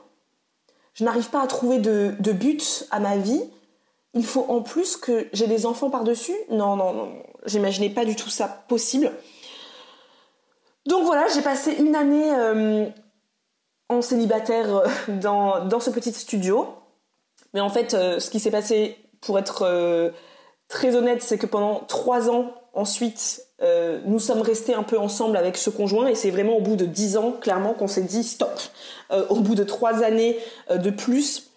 Speaker 1: je n'arrive pas à trouver de, de but à ma vie. Il faut en plus que j'ai des enfants par-dessus. Non, non, non, j'imaginais pas du tout ça possible. Donc voilà, j'ai passé une année euh, en célibataire euh, dans, ce petit studio. Mais en fait, euh, ce qui s'est passé, pour être très honnête, c'est que pendant trois ans ensuite, nous sommes restés un peu ensemble avec ce conjoint. Et c'est vraiment au bout de dix ans, clairement, qu'on s'est dit stop. au bout de trois années de plus,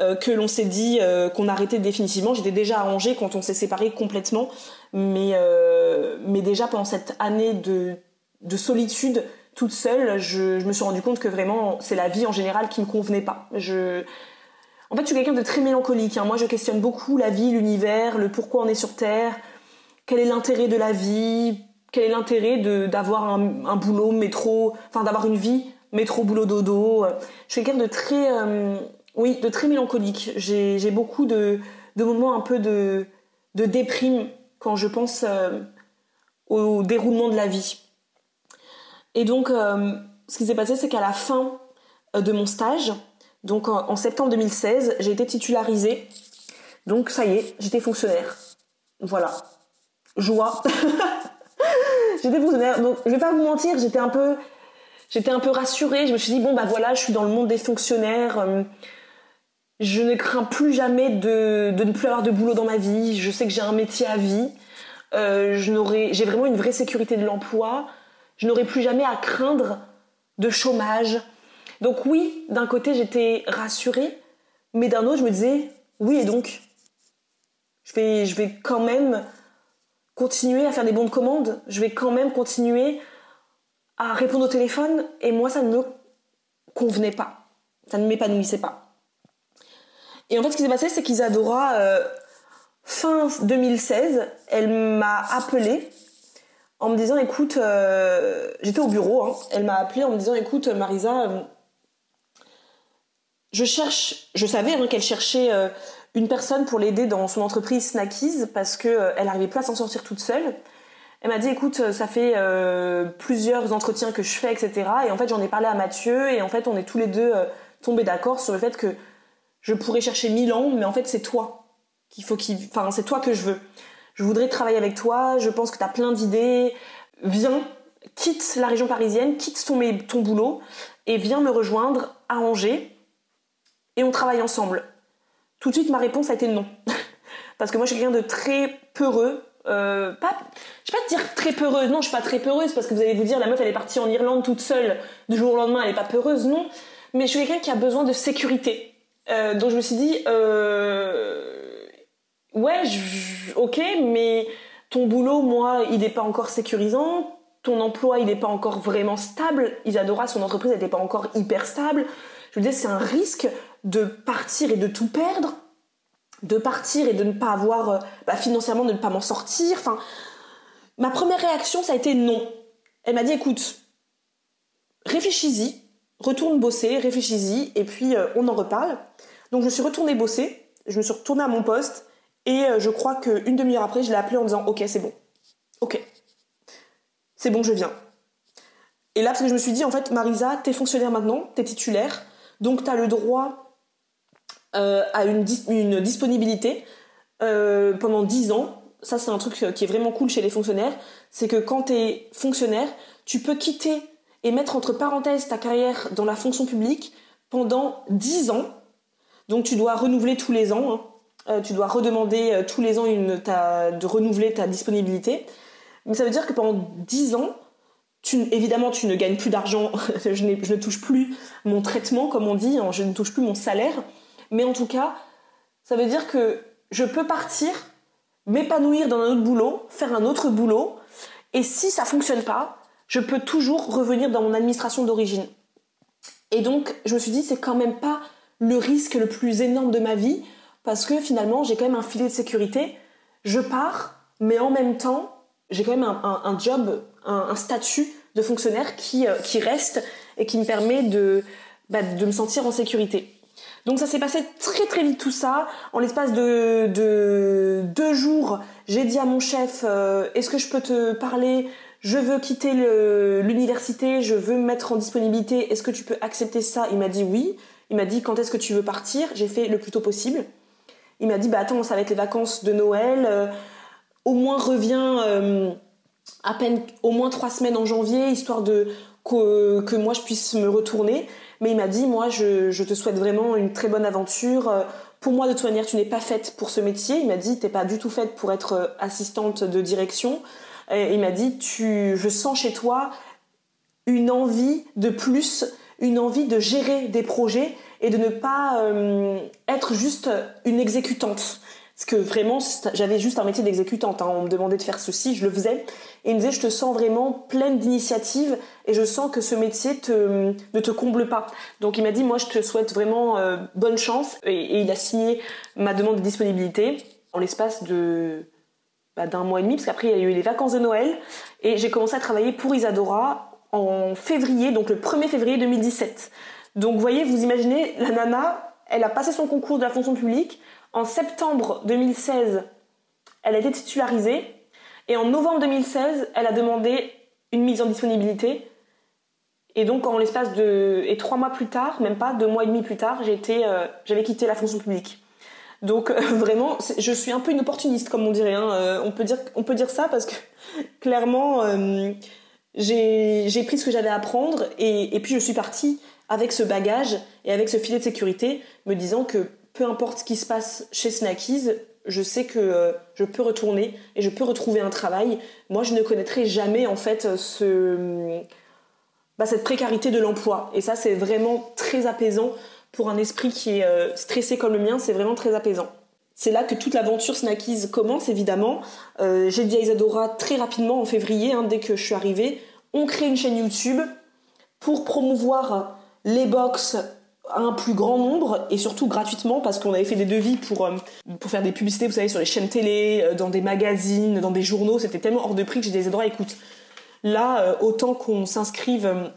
Speaker 1: euh, que l'on s'est dit euh, qu'on arrêtait définitivement. J'étais déjà Angers quand on s'est séparés complètement, mais, euh, mais déjà pendant cette année de solitude toute seule, je, me suis rendu compte que vraiment c'est la vie en général qui me convenait pas. Je... En fait, je suis quelqu'un de très mélancolique. Hein. Moi, je questionne beaucoup la vie, l'univers, le pourquoi on est sur Terre, quel est l'intérêt de la vie, quel est l'intérêt d'avoir un, boulot métro, enfin d'avoir une vie métro boulot dodo. Je suis quelqu'un de très oui, de très mélancolique. J'ai beaucoup de, moments un peu de, de déprime quand je pense euh, au déroulement de la vie. Et donc, euh, ce qui s'est passé, c'est qu'à la fin euh, de mon stage, donc en, septembre 2016, j'ai été titularisée. Donc ça y est, j'étais fonctionnaire. Voilà. Joie. j'étais fonctionnaire. Donc je vais pas vous mentir, j'étais un peu j'étais un peu rassurée. Je me suis dit bon bah voilà, je suis dans le monde des fonctionnaires je ne crains plus jamais de, ne plus avoir de boulot dans ma vie. Je sais que j'ai un métier à vie. Euh, j'ai vraiment une vraie sécurité de l'emploi. Je n'aurai plus jamais à craindre de chômage. Donc oui, d'un côté j'étais rassurée, mais d'un autre je me disais oui et donc je vais, je vais quand même continuer à faire des bons de commande. Je vais quand même continuer à répondre au téléphone et moi ça ne me convenait pas. Ça ne m'épanouissait pas. Et en fait, ce qui s'est passé, c'est qu'Isadora, euh, fin 2016, elle m'a appelé en me disant, écoute, euh, j'étais au bureau, hein. elle m'a appelé en me disant, écoute, Marisa, euh, je cherche, je savais hein, qu'elle cherchait une personne pour l'aider dans son entreprise Snackies parce qu'elle elle n'arrivait plus à s'en sortir toute seule. Elle m'a dit, écoute, ça fait plusieurs entretiens que je fais, etc. Et en fait, j'en ai parlé à Mathieu et en fait, on est tous les deux tombés d'accord sur le fait que je pourrais chercher mille ans, mais en fait, c'est toi qu'il faut qu'il, enfin, c'est toi que je veux. Je voudrais travailler avec toi, je pense que tu as plein d'idées. Viens, quitte la région parisienne, quitte ton, ton boulot et viens me rejoindre à Angers et on travaille ensemble. Tout de suite, ma réponse a été non. Parce que moi, je suis quelqu'un de très peureux. Euh, pas, je vais pas te dire très peureuse. Non, je suis pas très peureuse parce que vous allez vous dire la meuf, elle est partie en Irlande toute seule du jour au lendemain, elle est pas peureuse. Non. Mais je suis quelqu'un qui a besoin de sécurité. Euh, donc je me suis dit, euh, ouais, ok, mais ton boulot, moi, il n'est pas encore sécurisant. Ton emploi, il n'est pas encore vraiment stable. Isadora, son entreprise, n'était pas encore hyper stable. Je me disais, c'est un risque de partir et de tout perdre de partir et de ne pas avoir euh, bah, financièrement de ne pas m'en sortir. Enfin, ma première réaction ça a été non. Elle m'a dit écoute, réfléchis-y, retourne bosser, réfléchis-y et puis euh, on en reparle. Donc je suis retournée bosser, je me suis retournée à mon poste et euh, je crois qu'une demi-heure après je l'ai appelé en disant ok c'est bon, ok, c'est bon je viens. Et là parce que je me suis dit en fait Marisa t'es fonctionnaire maintenant, t'es titulaire, donc t'as le droit euh, à une, disponibilité euh, pendant 10 ans. Ça, c'est un truc qui est vraiment cool chez les fonctionnaires. C'est que quand tu es fonctionnaire, tu peux quitter et mettre entre parenthèses ta carrière dans la fonction publique pendant 10 ans. Donc tu dois renouveler tous les ans. Hein. Euh, tu dois redemander tous les ans une, de renouveler ta disponibilité. Mais ça veut dire que pendant 10 ans, tu, évidemment, tu ne gagnes plus d'argent. je, je, ne touche plus mon traitement, comme on dit. Hein. Je ne touche plus mon salaire. Mais en tout cas, ça veut dire que je peux partir, m'épanouir dans un autre boulot, faire un autre boulot, et si ça fonctionne pas, je peux toujours revenir dans mon administration d'origine. Et donc, je me suis dit, c'est quand même pas le risque le plus énorme de ma vie, parce que finalement, j'ai quand même un filet de sécurité. Je pars, mais en même temps, j'ai quand même un, job, un, statut de fonctionnaire qui, euh, qui reste et qui me permet de, bah, de me sentir en sécurité. Donc ça s'est passé très très vite tout ça. En l'espace de, deux jours, j'ai dit à mon chef euh, est-ce que je peux te parler? Je veux quitter l'université, je veux me mettre en disponibilité. Est-ce que tu peux accepter ça? Il m'a dit oui. Il m'a dit quand est-ce que tu veux partir? J'ai fait le plus tôt possible. Il m'a dit bah attends, ça va être les vacances de Noël. Euh, au moins reviens euh, à peine au moins trois semaines en janvier, histoire de que moi je puisse me retourner. Mais il m'a dit, moi, je, te souhaite vraiment une très bonne aventure. Pour moi, de toute manière, tu n'es pas faite pour ce métier. Il m'a dit, t'es pas du tout faite pour être euh, assistante de direction. Il m'a dit, tu, je sens chez toi une envie de plus, une envie de gérer des projets et de ne pas euh, être juste une exécutante. Parce que vraiment, j'avais juste un métier d'exécutante. Hein. On me demandait de faire ceci, je le faisais. Et il me disait, je te sens vraiment pleine d'initiative et je sens que ce métier ne te comble pas. Donc il m'a dit, moi je te souhaite vraiment euh, bonne chance. Et, il a signé ma demande de disponibilité en l'espace de bah, d'un mois et demi, parce qu'après il y a eu les vacances de Noël. Et j'ai commencé à travailler pour Isadora en février, donc le 1er février 2017. Donc vous voyez, vous imaginez, la nana, elle a passé son concours de la fonction publique. En septembre 2016, elle a été titularisée. Et en novembre 2016, elle a demandé une mise en disponibilité. Et donc, en l'espace de. Et trois mois plus tard, même pas, deux mois et demi plus tard, euh, j'avais quitté la fonction publique. Donc, euh, vraiment, je suis un peu une opportuniste, comme on dirait. Hein. Euh, on, peut dire, on peut dire ça parce que, clairement, j'ai pris ce que j'avais à apprendre et, et puis je suis partie avec ce bagage et avec ce filet de sécurité, me disant que peu importe ce qui se passe chez Snackies, je sais que euh, je peux retourner et je peux retrouver un travail. Moi, je ne connaîtrai jamais en fait ce, bah, cette précarité de l'emploi. Et ça, c'est vraiment très apaisant pour un esprit qui est euh, stressé comme le mien. C'est vraiment très apaisant. C'est là que toute l'aventure Snackies commence, évidemment. Euh, j'ai dit à Isadora très rapidement en février, hein, dès que je suis arrivée, on crée une chaîne YouTube pour promouvoir les box un plus grand nombre et surtout gratuitement parce qu'on avait fait des devis pour, euh, pour faire des publicités, vous savez, sur les chaînes télé, euh, dans des magazines, dans des journaux. C'était tellement hors de prix que j'ai des endroits, écoute, là, euh, autant qu'on s'inscrive,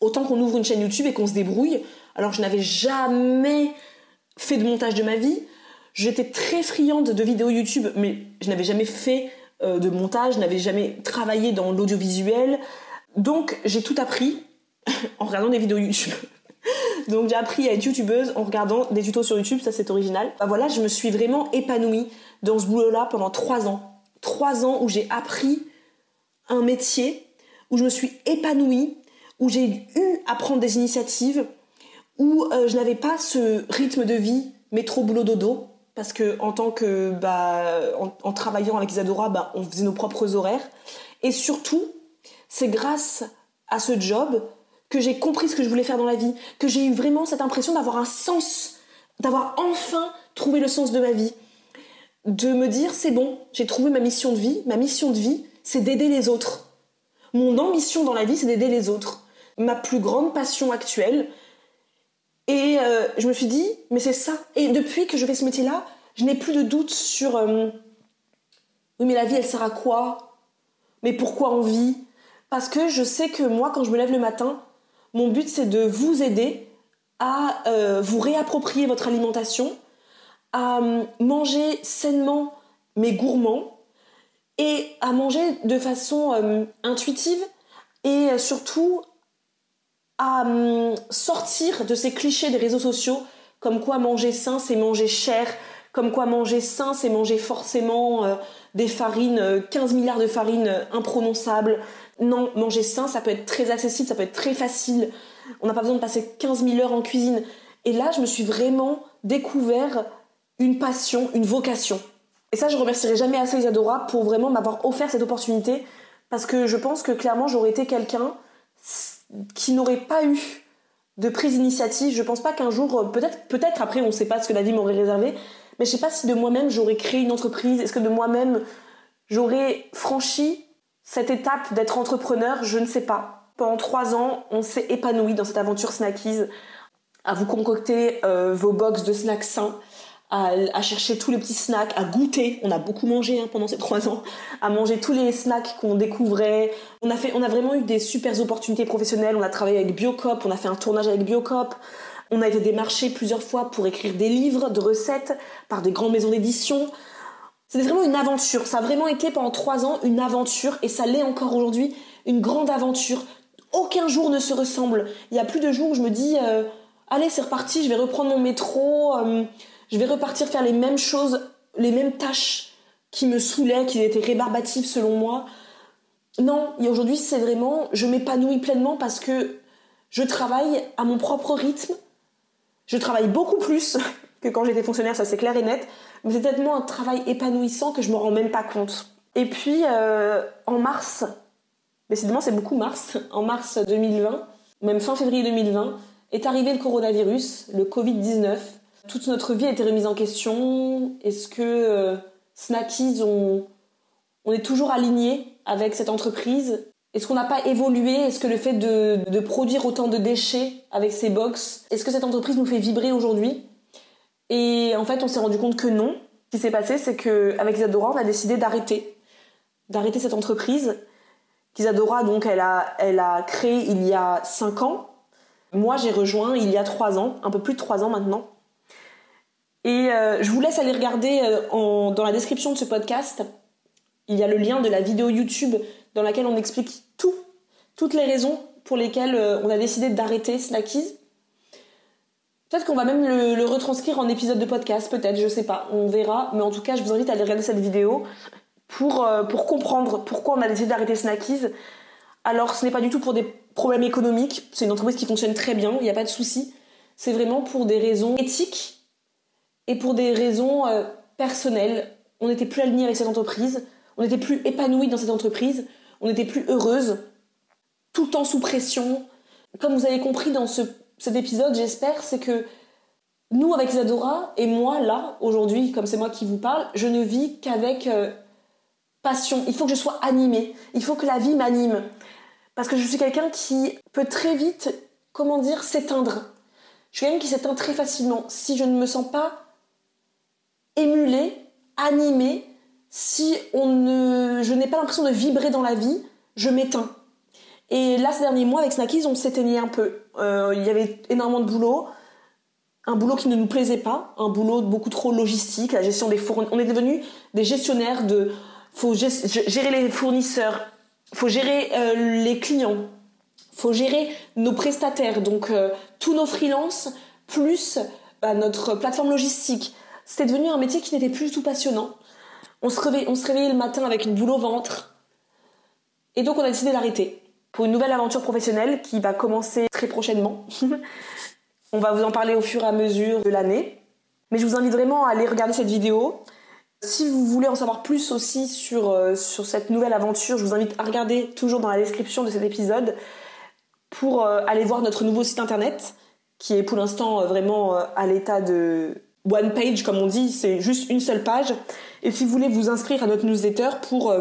Speaker 1: autant qu'on ouvre une chaîne YouTube et qu'on se débrouille. Alors, je n'avais jamais fait de montage de ma vie. J'étais très friande de vidéos YouTube, mais je n'avais jamais fait de montage, je n'avais jamais travaillé dans l'audiovisuel. Donc, j'ai tout appris en regardant des vidéos YouTube. Donc j'ai appris à être youtubeuse en regardant des tutos sur YouTube, ça c'est original. Bah voilà, je me suis vraiment épanouie dans ce boulot-là pendant trois ans. Trois ans où j'ai appris un métier, où je me suis épanouie, où j'ai eu à prendre des initiatives, où euh, je n'avais pas ce rythme de vie métro boulot dodo parce que en tant que bah en, travaillant avec Isadora, bah, on faisait nos propres horaires et surtout c'est grâce à ce job que j'ai compris ce que je voulais faire dans la vie, que j'ai eu vraiment cette impression d'avoir un sens, d'avoir enfin trouvé le sens de ma vie, de me dire c'est bon, j'ai trouvé ma mission de vie, ma mission de vie, c'est d'aider les autres. Mon ambition dans la vie, c'est d'aider les autres. Ma plus grande passion actuelle. Et euh, je me suis dit, mais c'est ça. Et depuis que je fais ce métier-là, Je n'ai plus de doute sur euh, oui mais la vie elle sert à quoi? Mais pourquoi on vit? Parce que je sais que moi quand je me lève le matin, mon but c'est de vous aider à euh, vous réapproprier votre alimentation, à euh, manger sainement mais gourmand et à manger de façon intuitive et surtout à sortir de ces clichés des réseaux sociaux comme quoi manger sain c'est manger cher, comme quoi manger sain, c'est manger forcément euh, des farines, 15 euh, milliards de farines euh, imprononçables. Non, manger sain, ça peut être très accessible, ça peut être très facile. On n'a pas besoin de passer 15 000 heures en cuisine. Et là, je me suis vraiment découvert une passion, une vocation. Et ça, je remercierai jamais assez Isadora pour vraiment m'avoir offert cette opportunité, parce que je pense que clairement, j'aurais été quelqu'un qui n'aurait pas eu de prise d'initiative. Je pense pas qu'un jour, peut-être, peut-être après, on ne sait pas ce que la vie m'aurait réservé, mais je sais pas si de moi-même j'aurais créé une entreprise, est-ce que de moi-même j'aurais franchi cette étape d'être entrepreneur, je ne sais pas. Pendant trois ans, on s'est épanoui dans cette aventure Snackies, à vous concocter euh, vos box de snacks sains, à, chercher tous les petits snacks, à goûter. On a beaucoup mangé hein, pendant ces trois ans, à manger tous les snacks qu'on découvrait. On a fait, on a vraiment eu des super opportunités professionnelles. On a travaillé avec Biocop, on a fait un tournage avec Biocop. On a été démarché plusieurs fois pour écrire des livres de recettes par des grandes maisons d'édition. C'était vraiment une aventure. Ça a vraiment été pendant trois ans une aventure et ça l'est encore aujourd'hui une grande aventure. Aucun jour ne se ressemble. Il y a plus de jours où je me dis euh, allez c'est reparti, je vais reprendre mon métro, euh, je vais repartir faire les mêmes choses, les mêmes tâches qui me saoulaient, qui étaient rébarbatives selon moi. Non, et aujourd'hui c'est vraiment je m'épanouis pleinement parce que je travaille à mon propre rythme je travaille beaucoup plus que quand j'étais fonctionnaire, ça c'est clair et net, mais c'est tellement un travail épanouissant que je me rends même pas compte. Et puis euh, en mars, décidément c'est beaucoup mars, en mars 2020, même fin février 2020, est arrivé le coronavirus, le Covid-19. Toute notre vie a été remise en question. Est-ce que euh, Snackies, on, est toujours aligné avec cette entreprise? Est-ce qu'on n'a pas évolué? Est-ce que le fait de, produire autant de déchets avec ces box, est-ce que cette entreprise nous fait vibrer aujourd'hui? Et en fait, on s'est rendu compte que non. Ce qui s'est passé, c'est qu'avec Isadora, on a décidé d'arrêter, d'arrêter cette entreprise qu'Isadora, donc, elle a, elle a créée il y a 5 ans. Moi, j'ai rejoint il y a 3 ans, un peu plus de 3 ans maintenant. Et euh, je vous laisse aller regarder euh, dans la description de ce podcast. Il y a le lien de la vidéo YouTube dans laquelle on explique tout, toutes les raisons pour lesquelles euh, on a décidé d'arrêter Snackies. Peut-être qu'on va même le, retranscrire en épisode de podcast, peut-être, je sais pas, on verra. Mais en tout cas, je vous invite à aller regarder cette vidéo pour, euh, pour comprendre pourquoi on a décidé d'arrêter Snackies. Alors, ce n'est pas du tout pour des problèmes économiques, c'est une entreprise qui fonctionne très bien, il n'y a pas de souci. C'est vraiment pour des raisons éthiques et pour des raisons euh, personnelles. On n'était plus aligné avec cette entreprise, on n'était plus épanoui dans cette entreprise, on était plus heureuse, tout le temps sous pression. Comme vous avez compris dans cet épisode, j'espère, c'est que nous, avec Isadora, et moi, là, aujourd'hui, comme c'est moi qui vous parle, je ne vis qu'avec euh, passion. Il faut que je sois animée. Il faut que la vie m'anime. Parce que je suis quelqu'un qui peut très vite, comment dire, s'éteindre. Je suis quelqu'un qui s'éteint très facilement. Si je ne me sens pas émulée, animée, si je n'ai pas l'impression de vibrer dans la vie, je m'éteins. Et là, ces derniers mois, avec Snackies, on s'éteignait un peu. Euh, il y avait énormément de boulot, un boulot qui ne nous plaisait pas, un boulot beaucoup trop logistique, la gestion des fournisseurs. On est devenus des gestionnaires de. Faut gérer les fournisseurs, faut gérer euh, les clients, faut gérer nos prestataires, donc euh, tous nos freelances, plus bah, notre plateforme logistique. C'était devenu un métier qui n'était plus du tout passionnant. On se, réveillait, on se réveillait le matin avec une boule au ventre. Et donc on a décidé d'arrêter pour une nouvelle aventure professionnelle qui va commencer très prochainement. on va vous en parler au fur et à mesure de l'année. Mais je vous invite vraiment à aller regarder cette vidéo. Si vous voulez en savoir plus aussi sur, euh, sur cette nouvelle aventure, je vous invite à regarder toujours dans la description de cet épisode pour euh, aller voir notre nouveau site internet qui est pour l'instant euh, vraiment à l'état de one page comme on dit, c'est juste une seule page. Et si vous voulez vous inscrire à notre newsletter pour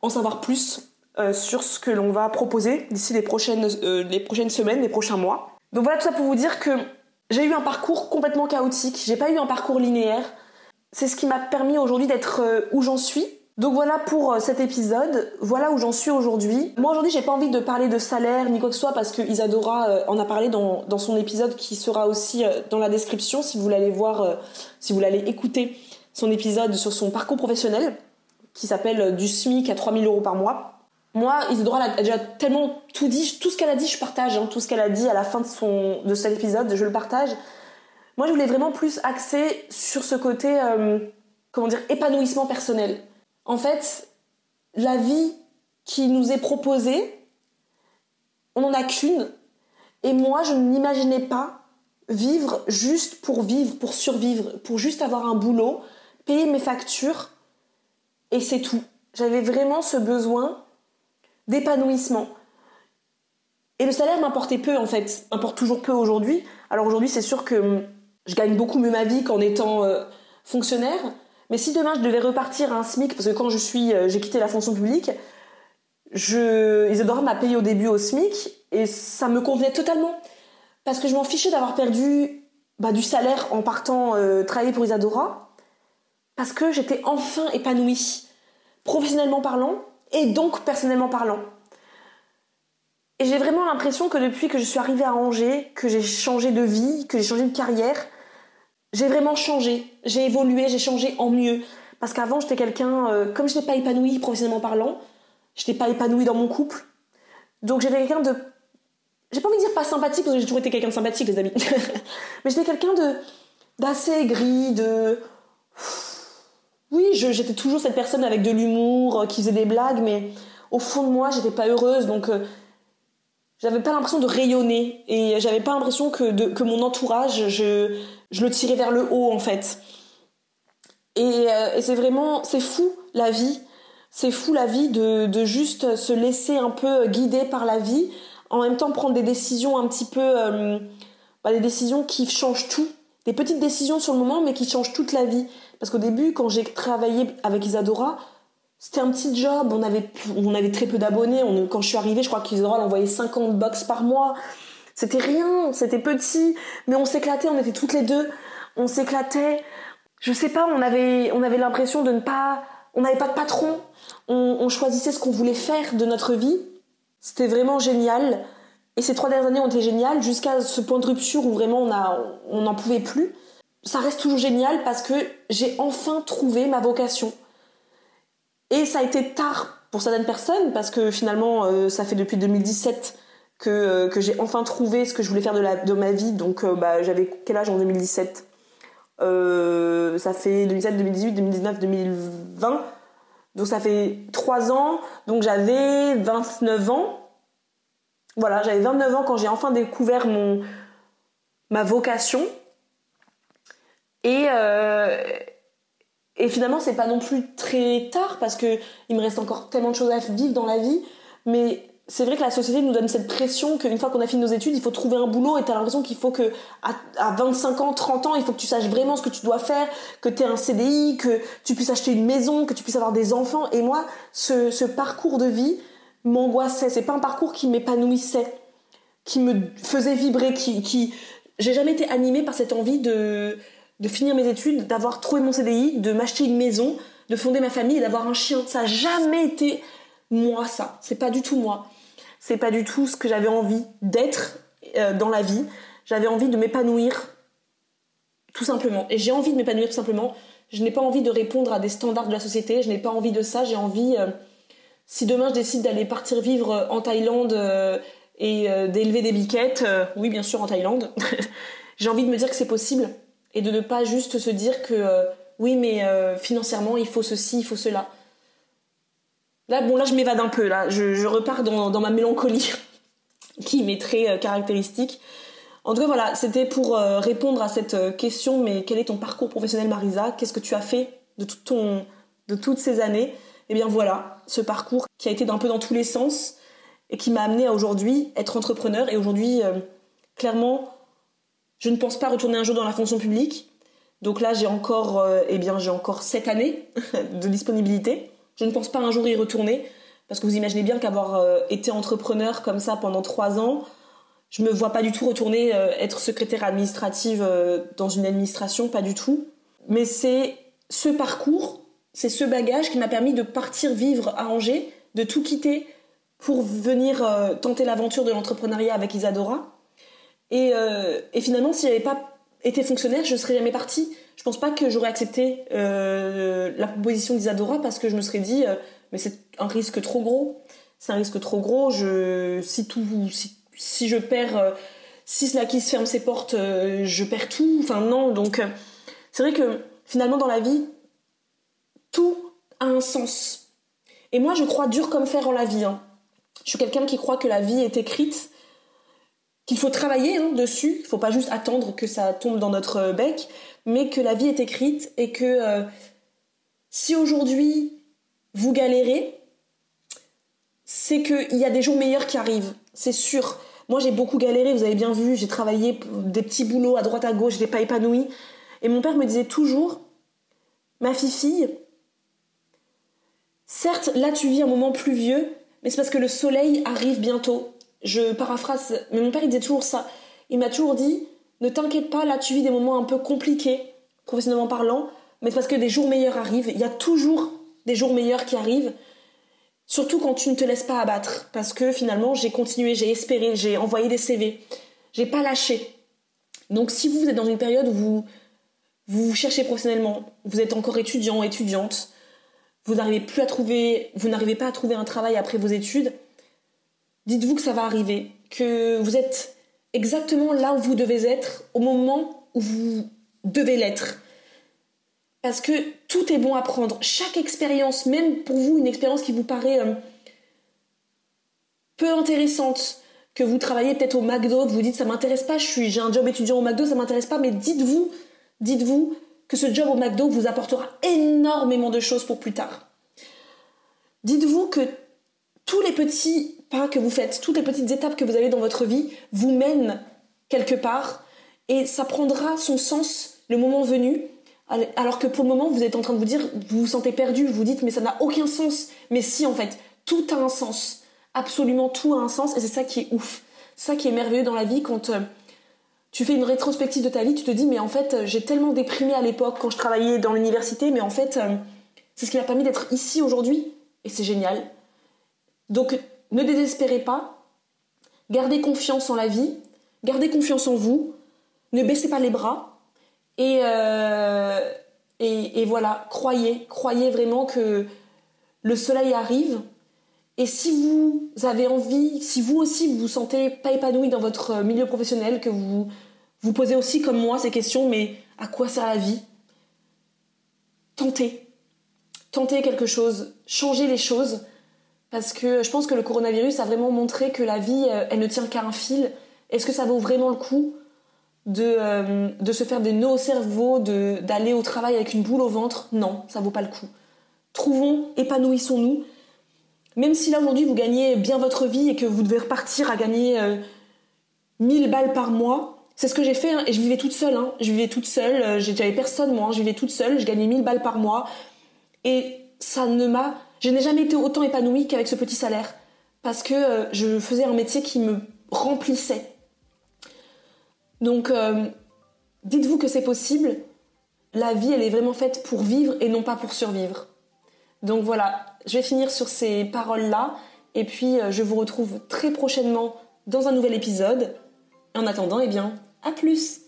Speaker 1: en savoir plus euh, sur ce que l'on va proposer d'ici les prochaines, euh, les prochaines semaines, les prochains mois. Donc voilà tout ça pour vous dire que j'ai eu un parcours complètement chaotique, j'ai pas eu un parcours linéaire. c'est ce qui m'a permis aujourd'hui d'être où j'en suis. Donc voilà pour cet épisode, voilà où j'en suis aujourd'hui. Moi aujourd'hui j'ai pas envie de parler de salaire ni quoi que ce soit parce que Isadora en a parlé dans, dans, son épisode qui sera aussi dans la description si vous l'allez voir, si vous l'allez écouter son épisode sur son parcours professionnel qui s'appelle Du SMIC à 3000 euros par mois. Moi, Isadora a déjà tellement tout dit, tout ce qu'elle a dit, je partage, hein, tout ce qu'elle a dit à la fin de, son, de cet épisode, je le partage. Moi, je voulais vraiment plus axer sur ce côté, euh, comment dire, épanouissement personnel. En fait, la vie qui nous est proposée, on n'en a qu'une. Et moi, je n'imaginais pas vivre juste pour vivre, pour survivre, pour juste avoir un boulot, payer mes factures, et c'est tout. J'avais vraiment ce besoin d'épanouissement. Et le salaire m'importait peu en fait, m'importe toujours peu aujourd'hui. Alors aujourd'hui c'est sûr que hum, je gagne beaucoup mieux ma vie qu'en étant euh, fonctionnaire. Mais si demain je devais repartir à un SMIC, parce que quand je suis, euh, j'ai quitté la fonction publique, je, Isadora m'a payé au début au SMIC et ça me convenait totalement parce que je m'en fichais d'avoir perdu bah, du salaire en partant euh, travailler pour Isadora parce que j'étais enfin épanouie professionnellement parlant et donc personnellement parlant. Et j'ai vraiment l'impression que depuis que je suis arrivée à Angers, que j'ai changé de vie, que j'ai changé de carrière, j'ai vraiment changé. J'ai évolué, j'ai changé en mieux. Parce qu'avant, j'étais quelqu'un, euh, comme je n'étais pas épanouie professionnellement parlant, je n'étais pas épanouie dans mon couple. Donc j'étais quelqu'un de. J'ai pas envie de dire pas sympathique, parce que j'ai toujours été quelqu'un de sympathique, les amis. Mais j'étais quelqu'un de d'assez aigri, de. Oui, j'étais toujours cette personne avec de l'humour, euh, qui faisait des blagues, mais au fond de moi, j'étais pas heureuse, donc euh, j'avais pas l'impression de rayonner et j'avais pas l'impression que, mon entourage, je, le tirais vers le haut en fait. Et, euh, et c'est vraiment, c'est fou la vie, c'est fou la vie de, de, juste se laisser un peu guider par la vie, en même temps prendre des décisions un petit peu, bah, des décisions qui changent tout, des petites décisions sur le moment, mais qui changent toute la vie. Parce qu'au début, quand j'ai travaillé avec Isadora, c'était un petit job. On avait, on avait très peu d'abonnés. quand je suis arrivée, je crois qu'Isadora envoyait 50 box par mois. C'était rien, c'était petit. Mais on s'éclatait, on était toutes les deux. On s'éclatait. Je sais pas, on avait, on avait l'impression de ne pas. On n'avait pas de patron. On, choisissait ce qu'on voulait faire de notre vie. C'était vraiment génial. Et ces trois dernières années ont été géniales jusqu'à ce point de rupture où vraiment on n'en on pouvait plus ça reste toujours génial parce que j'ai enfin trouvé ma vocation. Et ça a été tard pour certaines personnes parce que finalement, euh, ça fait depuis 2017 que, euh, que j'ai enfin trouvé ce que je voulais faire de, la, de ma vie. Donc, euh, bah, j'avais quel âge en 2017 Ça fait 2017, 2018, 2019, 2020. Donc, ça fait 3 ans. Donc, j'avais 29 ans. Voilà, j'avais 29 ans quand j'ai enfin découvert mon, ma vocation. Et, euh, et finalement, c'est pas non plus très tard parce que il me reste encore tellement de choses à vivre dans la vie. Mais c'est vrai que la société nous donne cette pression qu'une fois qu'on a fini nos études, il faut trouver un boulot et t'as l'impression qu'il faut que à, 25 ans, 30 ans, il faut que tu saches vraiment ce que tu dois faire, que tu aies un CDI, que tu puisses acheter une maison, que tu puisses avoir des enfants. Et moi, ce parcours de vie m'angoissait. C'est pas un parcours qui m'épanouissait, qui me faisait vibrer, qui, qui... j'ai jamais été animée par cette envie de de finir mes études, d'avoir trouvé mon CDI, de m'acheter une maison, de fonder ma famille et d'avoir un chien. Ça n'a jamais été moi, ça. C'est pas du tout moi. C'est pas du tout ce que j'avais envie d'être euh, dans la vie. J'avais envie de m'épanouir, tout simplement. Et j'ai envie de m'épanouir tout simplement. Je n'ai pas envie de répondre à des standards de la société. Je n'ai pas envie de ça. J'ai envie, euh, si demain je décide d'aller partir vivre euh, en Thaïlande et d'élever des biquettes, oui, bien sûr, en Thaïlande, j'ai envie de me dire que c'est possible et de ne pas juste se dire que euh, oui mais euh, financièrement il faut ceci, il faut cela. Là bon là je m'évade un peu là, je, repars dans, ma mélancolie qui m'est très euh, caractéristique. En tout cas voilà, c'était pour répondre à cette question mais quel est ton parcours professionnel Marisa? Qu'est-ce que tu as fait de toutes ces années? Eh bien voilà, ce parcours qui a été d'un peu dans tous les sens et qui m'a amené à aujourd'hui être entrepreneur et aujourd'hui clairement je ne pense pas retourner un jour dans la fonction publique. Donc là, j'ai encore, euh, eh bien, j'ai encore sept années de disponibilité. Je ne pense pas un jour y retourner parce que vous imaginez bien qu'avoir euh, été entrepreneur comme ça pendant trois ans, je me vois pas du tout retourner euh, être secrétaire administrative dans une administration, pas du tout. Mais c'est ce parcours, c'est ce bagage qui m'a permis de partir vivre à Angers, de tout quitter pour venir euh, tenter l'aventure de l'entrepreneuriat avec Isadora. Et, euh, finalement, si j'avais pas été fonctionnaire, je serais jamais partie. Je pense pas que j'aurais accepté euh, la proposition d'Isadora parce que je me serais dit, mais c'est un risque trop gros. C'est un risque trop gros. Je, si tout, si, si je perds, si qui se ferme ses portes, je perds tout. Enfin non. Donc c'est vrai que finalement dans la vie, tout a un sens. Et moi, je crois dur comme fer en la vie. Hein. Je suis quelqu'un qui croit que la vie est écrite, qu'il faut travailler hein, dessus, il faut pas juste attendre que ça tombe dans notre bec, mais que la vie est écrite et que euh, si aujourd'hui vous galérez, c'est qu'il y a des jours meilleurs qui arrivent, c'est sûr. Moi j'ai beaucoup galéré, vous avez bien vu, j'ai travaillé des petits boulots à droite à gauche, je n'ai pas épanoui. Et mon père me disait toujours, ma fille, certes là tu vis un moment pluvieux, mais c'est parce que le soleil arrive bientôt. Je paraphrase, mais mon père il disait toujours ça. Il m'a toujours dit ne t'inquiète pas, là tu vis des moments un peu compliqués, professionnellement parlant, mais c'est parce que des jours meilleurs arrivent. Il y a toujours des jours meilleurs qui arrivent, surtout quand tu ne te laisses pas abattre. Parce que finalement, j'ai continué, j'ai espéré, j'ai envoyé des CV, j'ai pas lâché. Donc si vous êtes dans une période où vous, vous cherchez professionnellement, vous êtes encore étudiant, étudiante, vous n'arrivez plus à trouver, vous n'arrivez pas à trouver un travail après vos études, dites-vous que ça va arriver, que vous êtes exactement là où vous devez être au moment où vous devez l'être. Parce que tout est bon à prendre. Chaque expérience, même pour vous, une expérience qui vous paraît euh, peu intéressante, que vous travaillez peut-être au McDo, vous dites ça m'intéresse pas, je suis, j'ai un job étudiant au McDo, ça m'intéresse pas, mais dites-vous, dites-vous que ce job au McDo vous apportera énormément de choses pour plus tard. Dites-vous que tous les petits pas que vous faites, toutes les petites étapes que vous avez dans votre vie vous mènent quelque part et ça prendra son sens le moment venu. Alors que pour le moment, vous êtes en train de vous dire, vous vous sentez perdu, vous vous dites, mais ça n'a aucun sens. Mais si, en fait, tout a un sens. Absolument tout a un sens et c'est ça qui est ouf. Ça qui est merveilleux dans la vie quand euh, tu fais une rétrospective de ta vie, tu te dis mais en fait j'ai tellement déprimé à l'époque quand je travaillais dans l'université, mais en fait euh, c'est ce qui m'a permis d'être ici aujourd'hui et c'est génial. Donc ne désespérez pas, gardez confiance en la vie, gardez confiance en vous, ne baissez pas les bras et, euh, voilà, croyez, croyez vraiment que le soleil arrive. Et si vous avez envie, si vous aussi vous vous sentez pas épanoui dans votre milieu professionnel, que vous vous posez aussi comme moi ces questions, mais à quoi sert la vie? Tentez. Tentez quelque chose, changez les choses, parce que je pense que le coronavirus a vraiment montré que la vie, euh, elle ne tient qu'à un fil. Est-ce que ça vaut vraiment le coup de, euh, de se faire des nœuds au cerveau, d'aller au travail avec une boule au ventre? Non, ça vaut pas le coup. Trouvons, épanouissons-nous. Même si là aujourd'hui vous gagnez bien votre vie et que vous devez repartir à gagner 1000 euh, balles par mois, c'est ce que j'ai fait hein, et je vivais toute seule. Hein. Je vivais toute seule, euh, j'avais personne moi, je vivais toute seule, je gagnais 1000 balles par mois et ça ne m'a, je n'ai jamais été autant épanouie qu'avec ce petit salaire parce que euh, je faisais un métier qui me remplissait. Donc euh, dites-vous que c'est possible. La vie, elle est vraiment faite pour vivre et non pas pour survivre. Donc voilà, je vais finir sur ces paroles-là et puis je vous retrouve très prochainement dans un nouvel épisode. En attendant, eh bien, à plus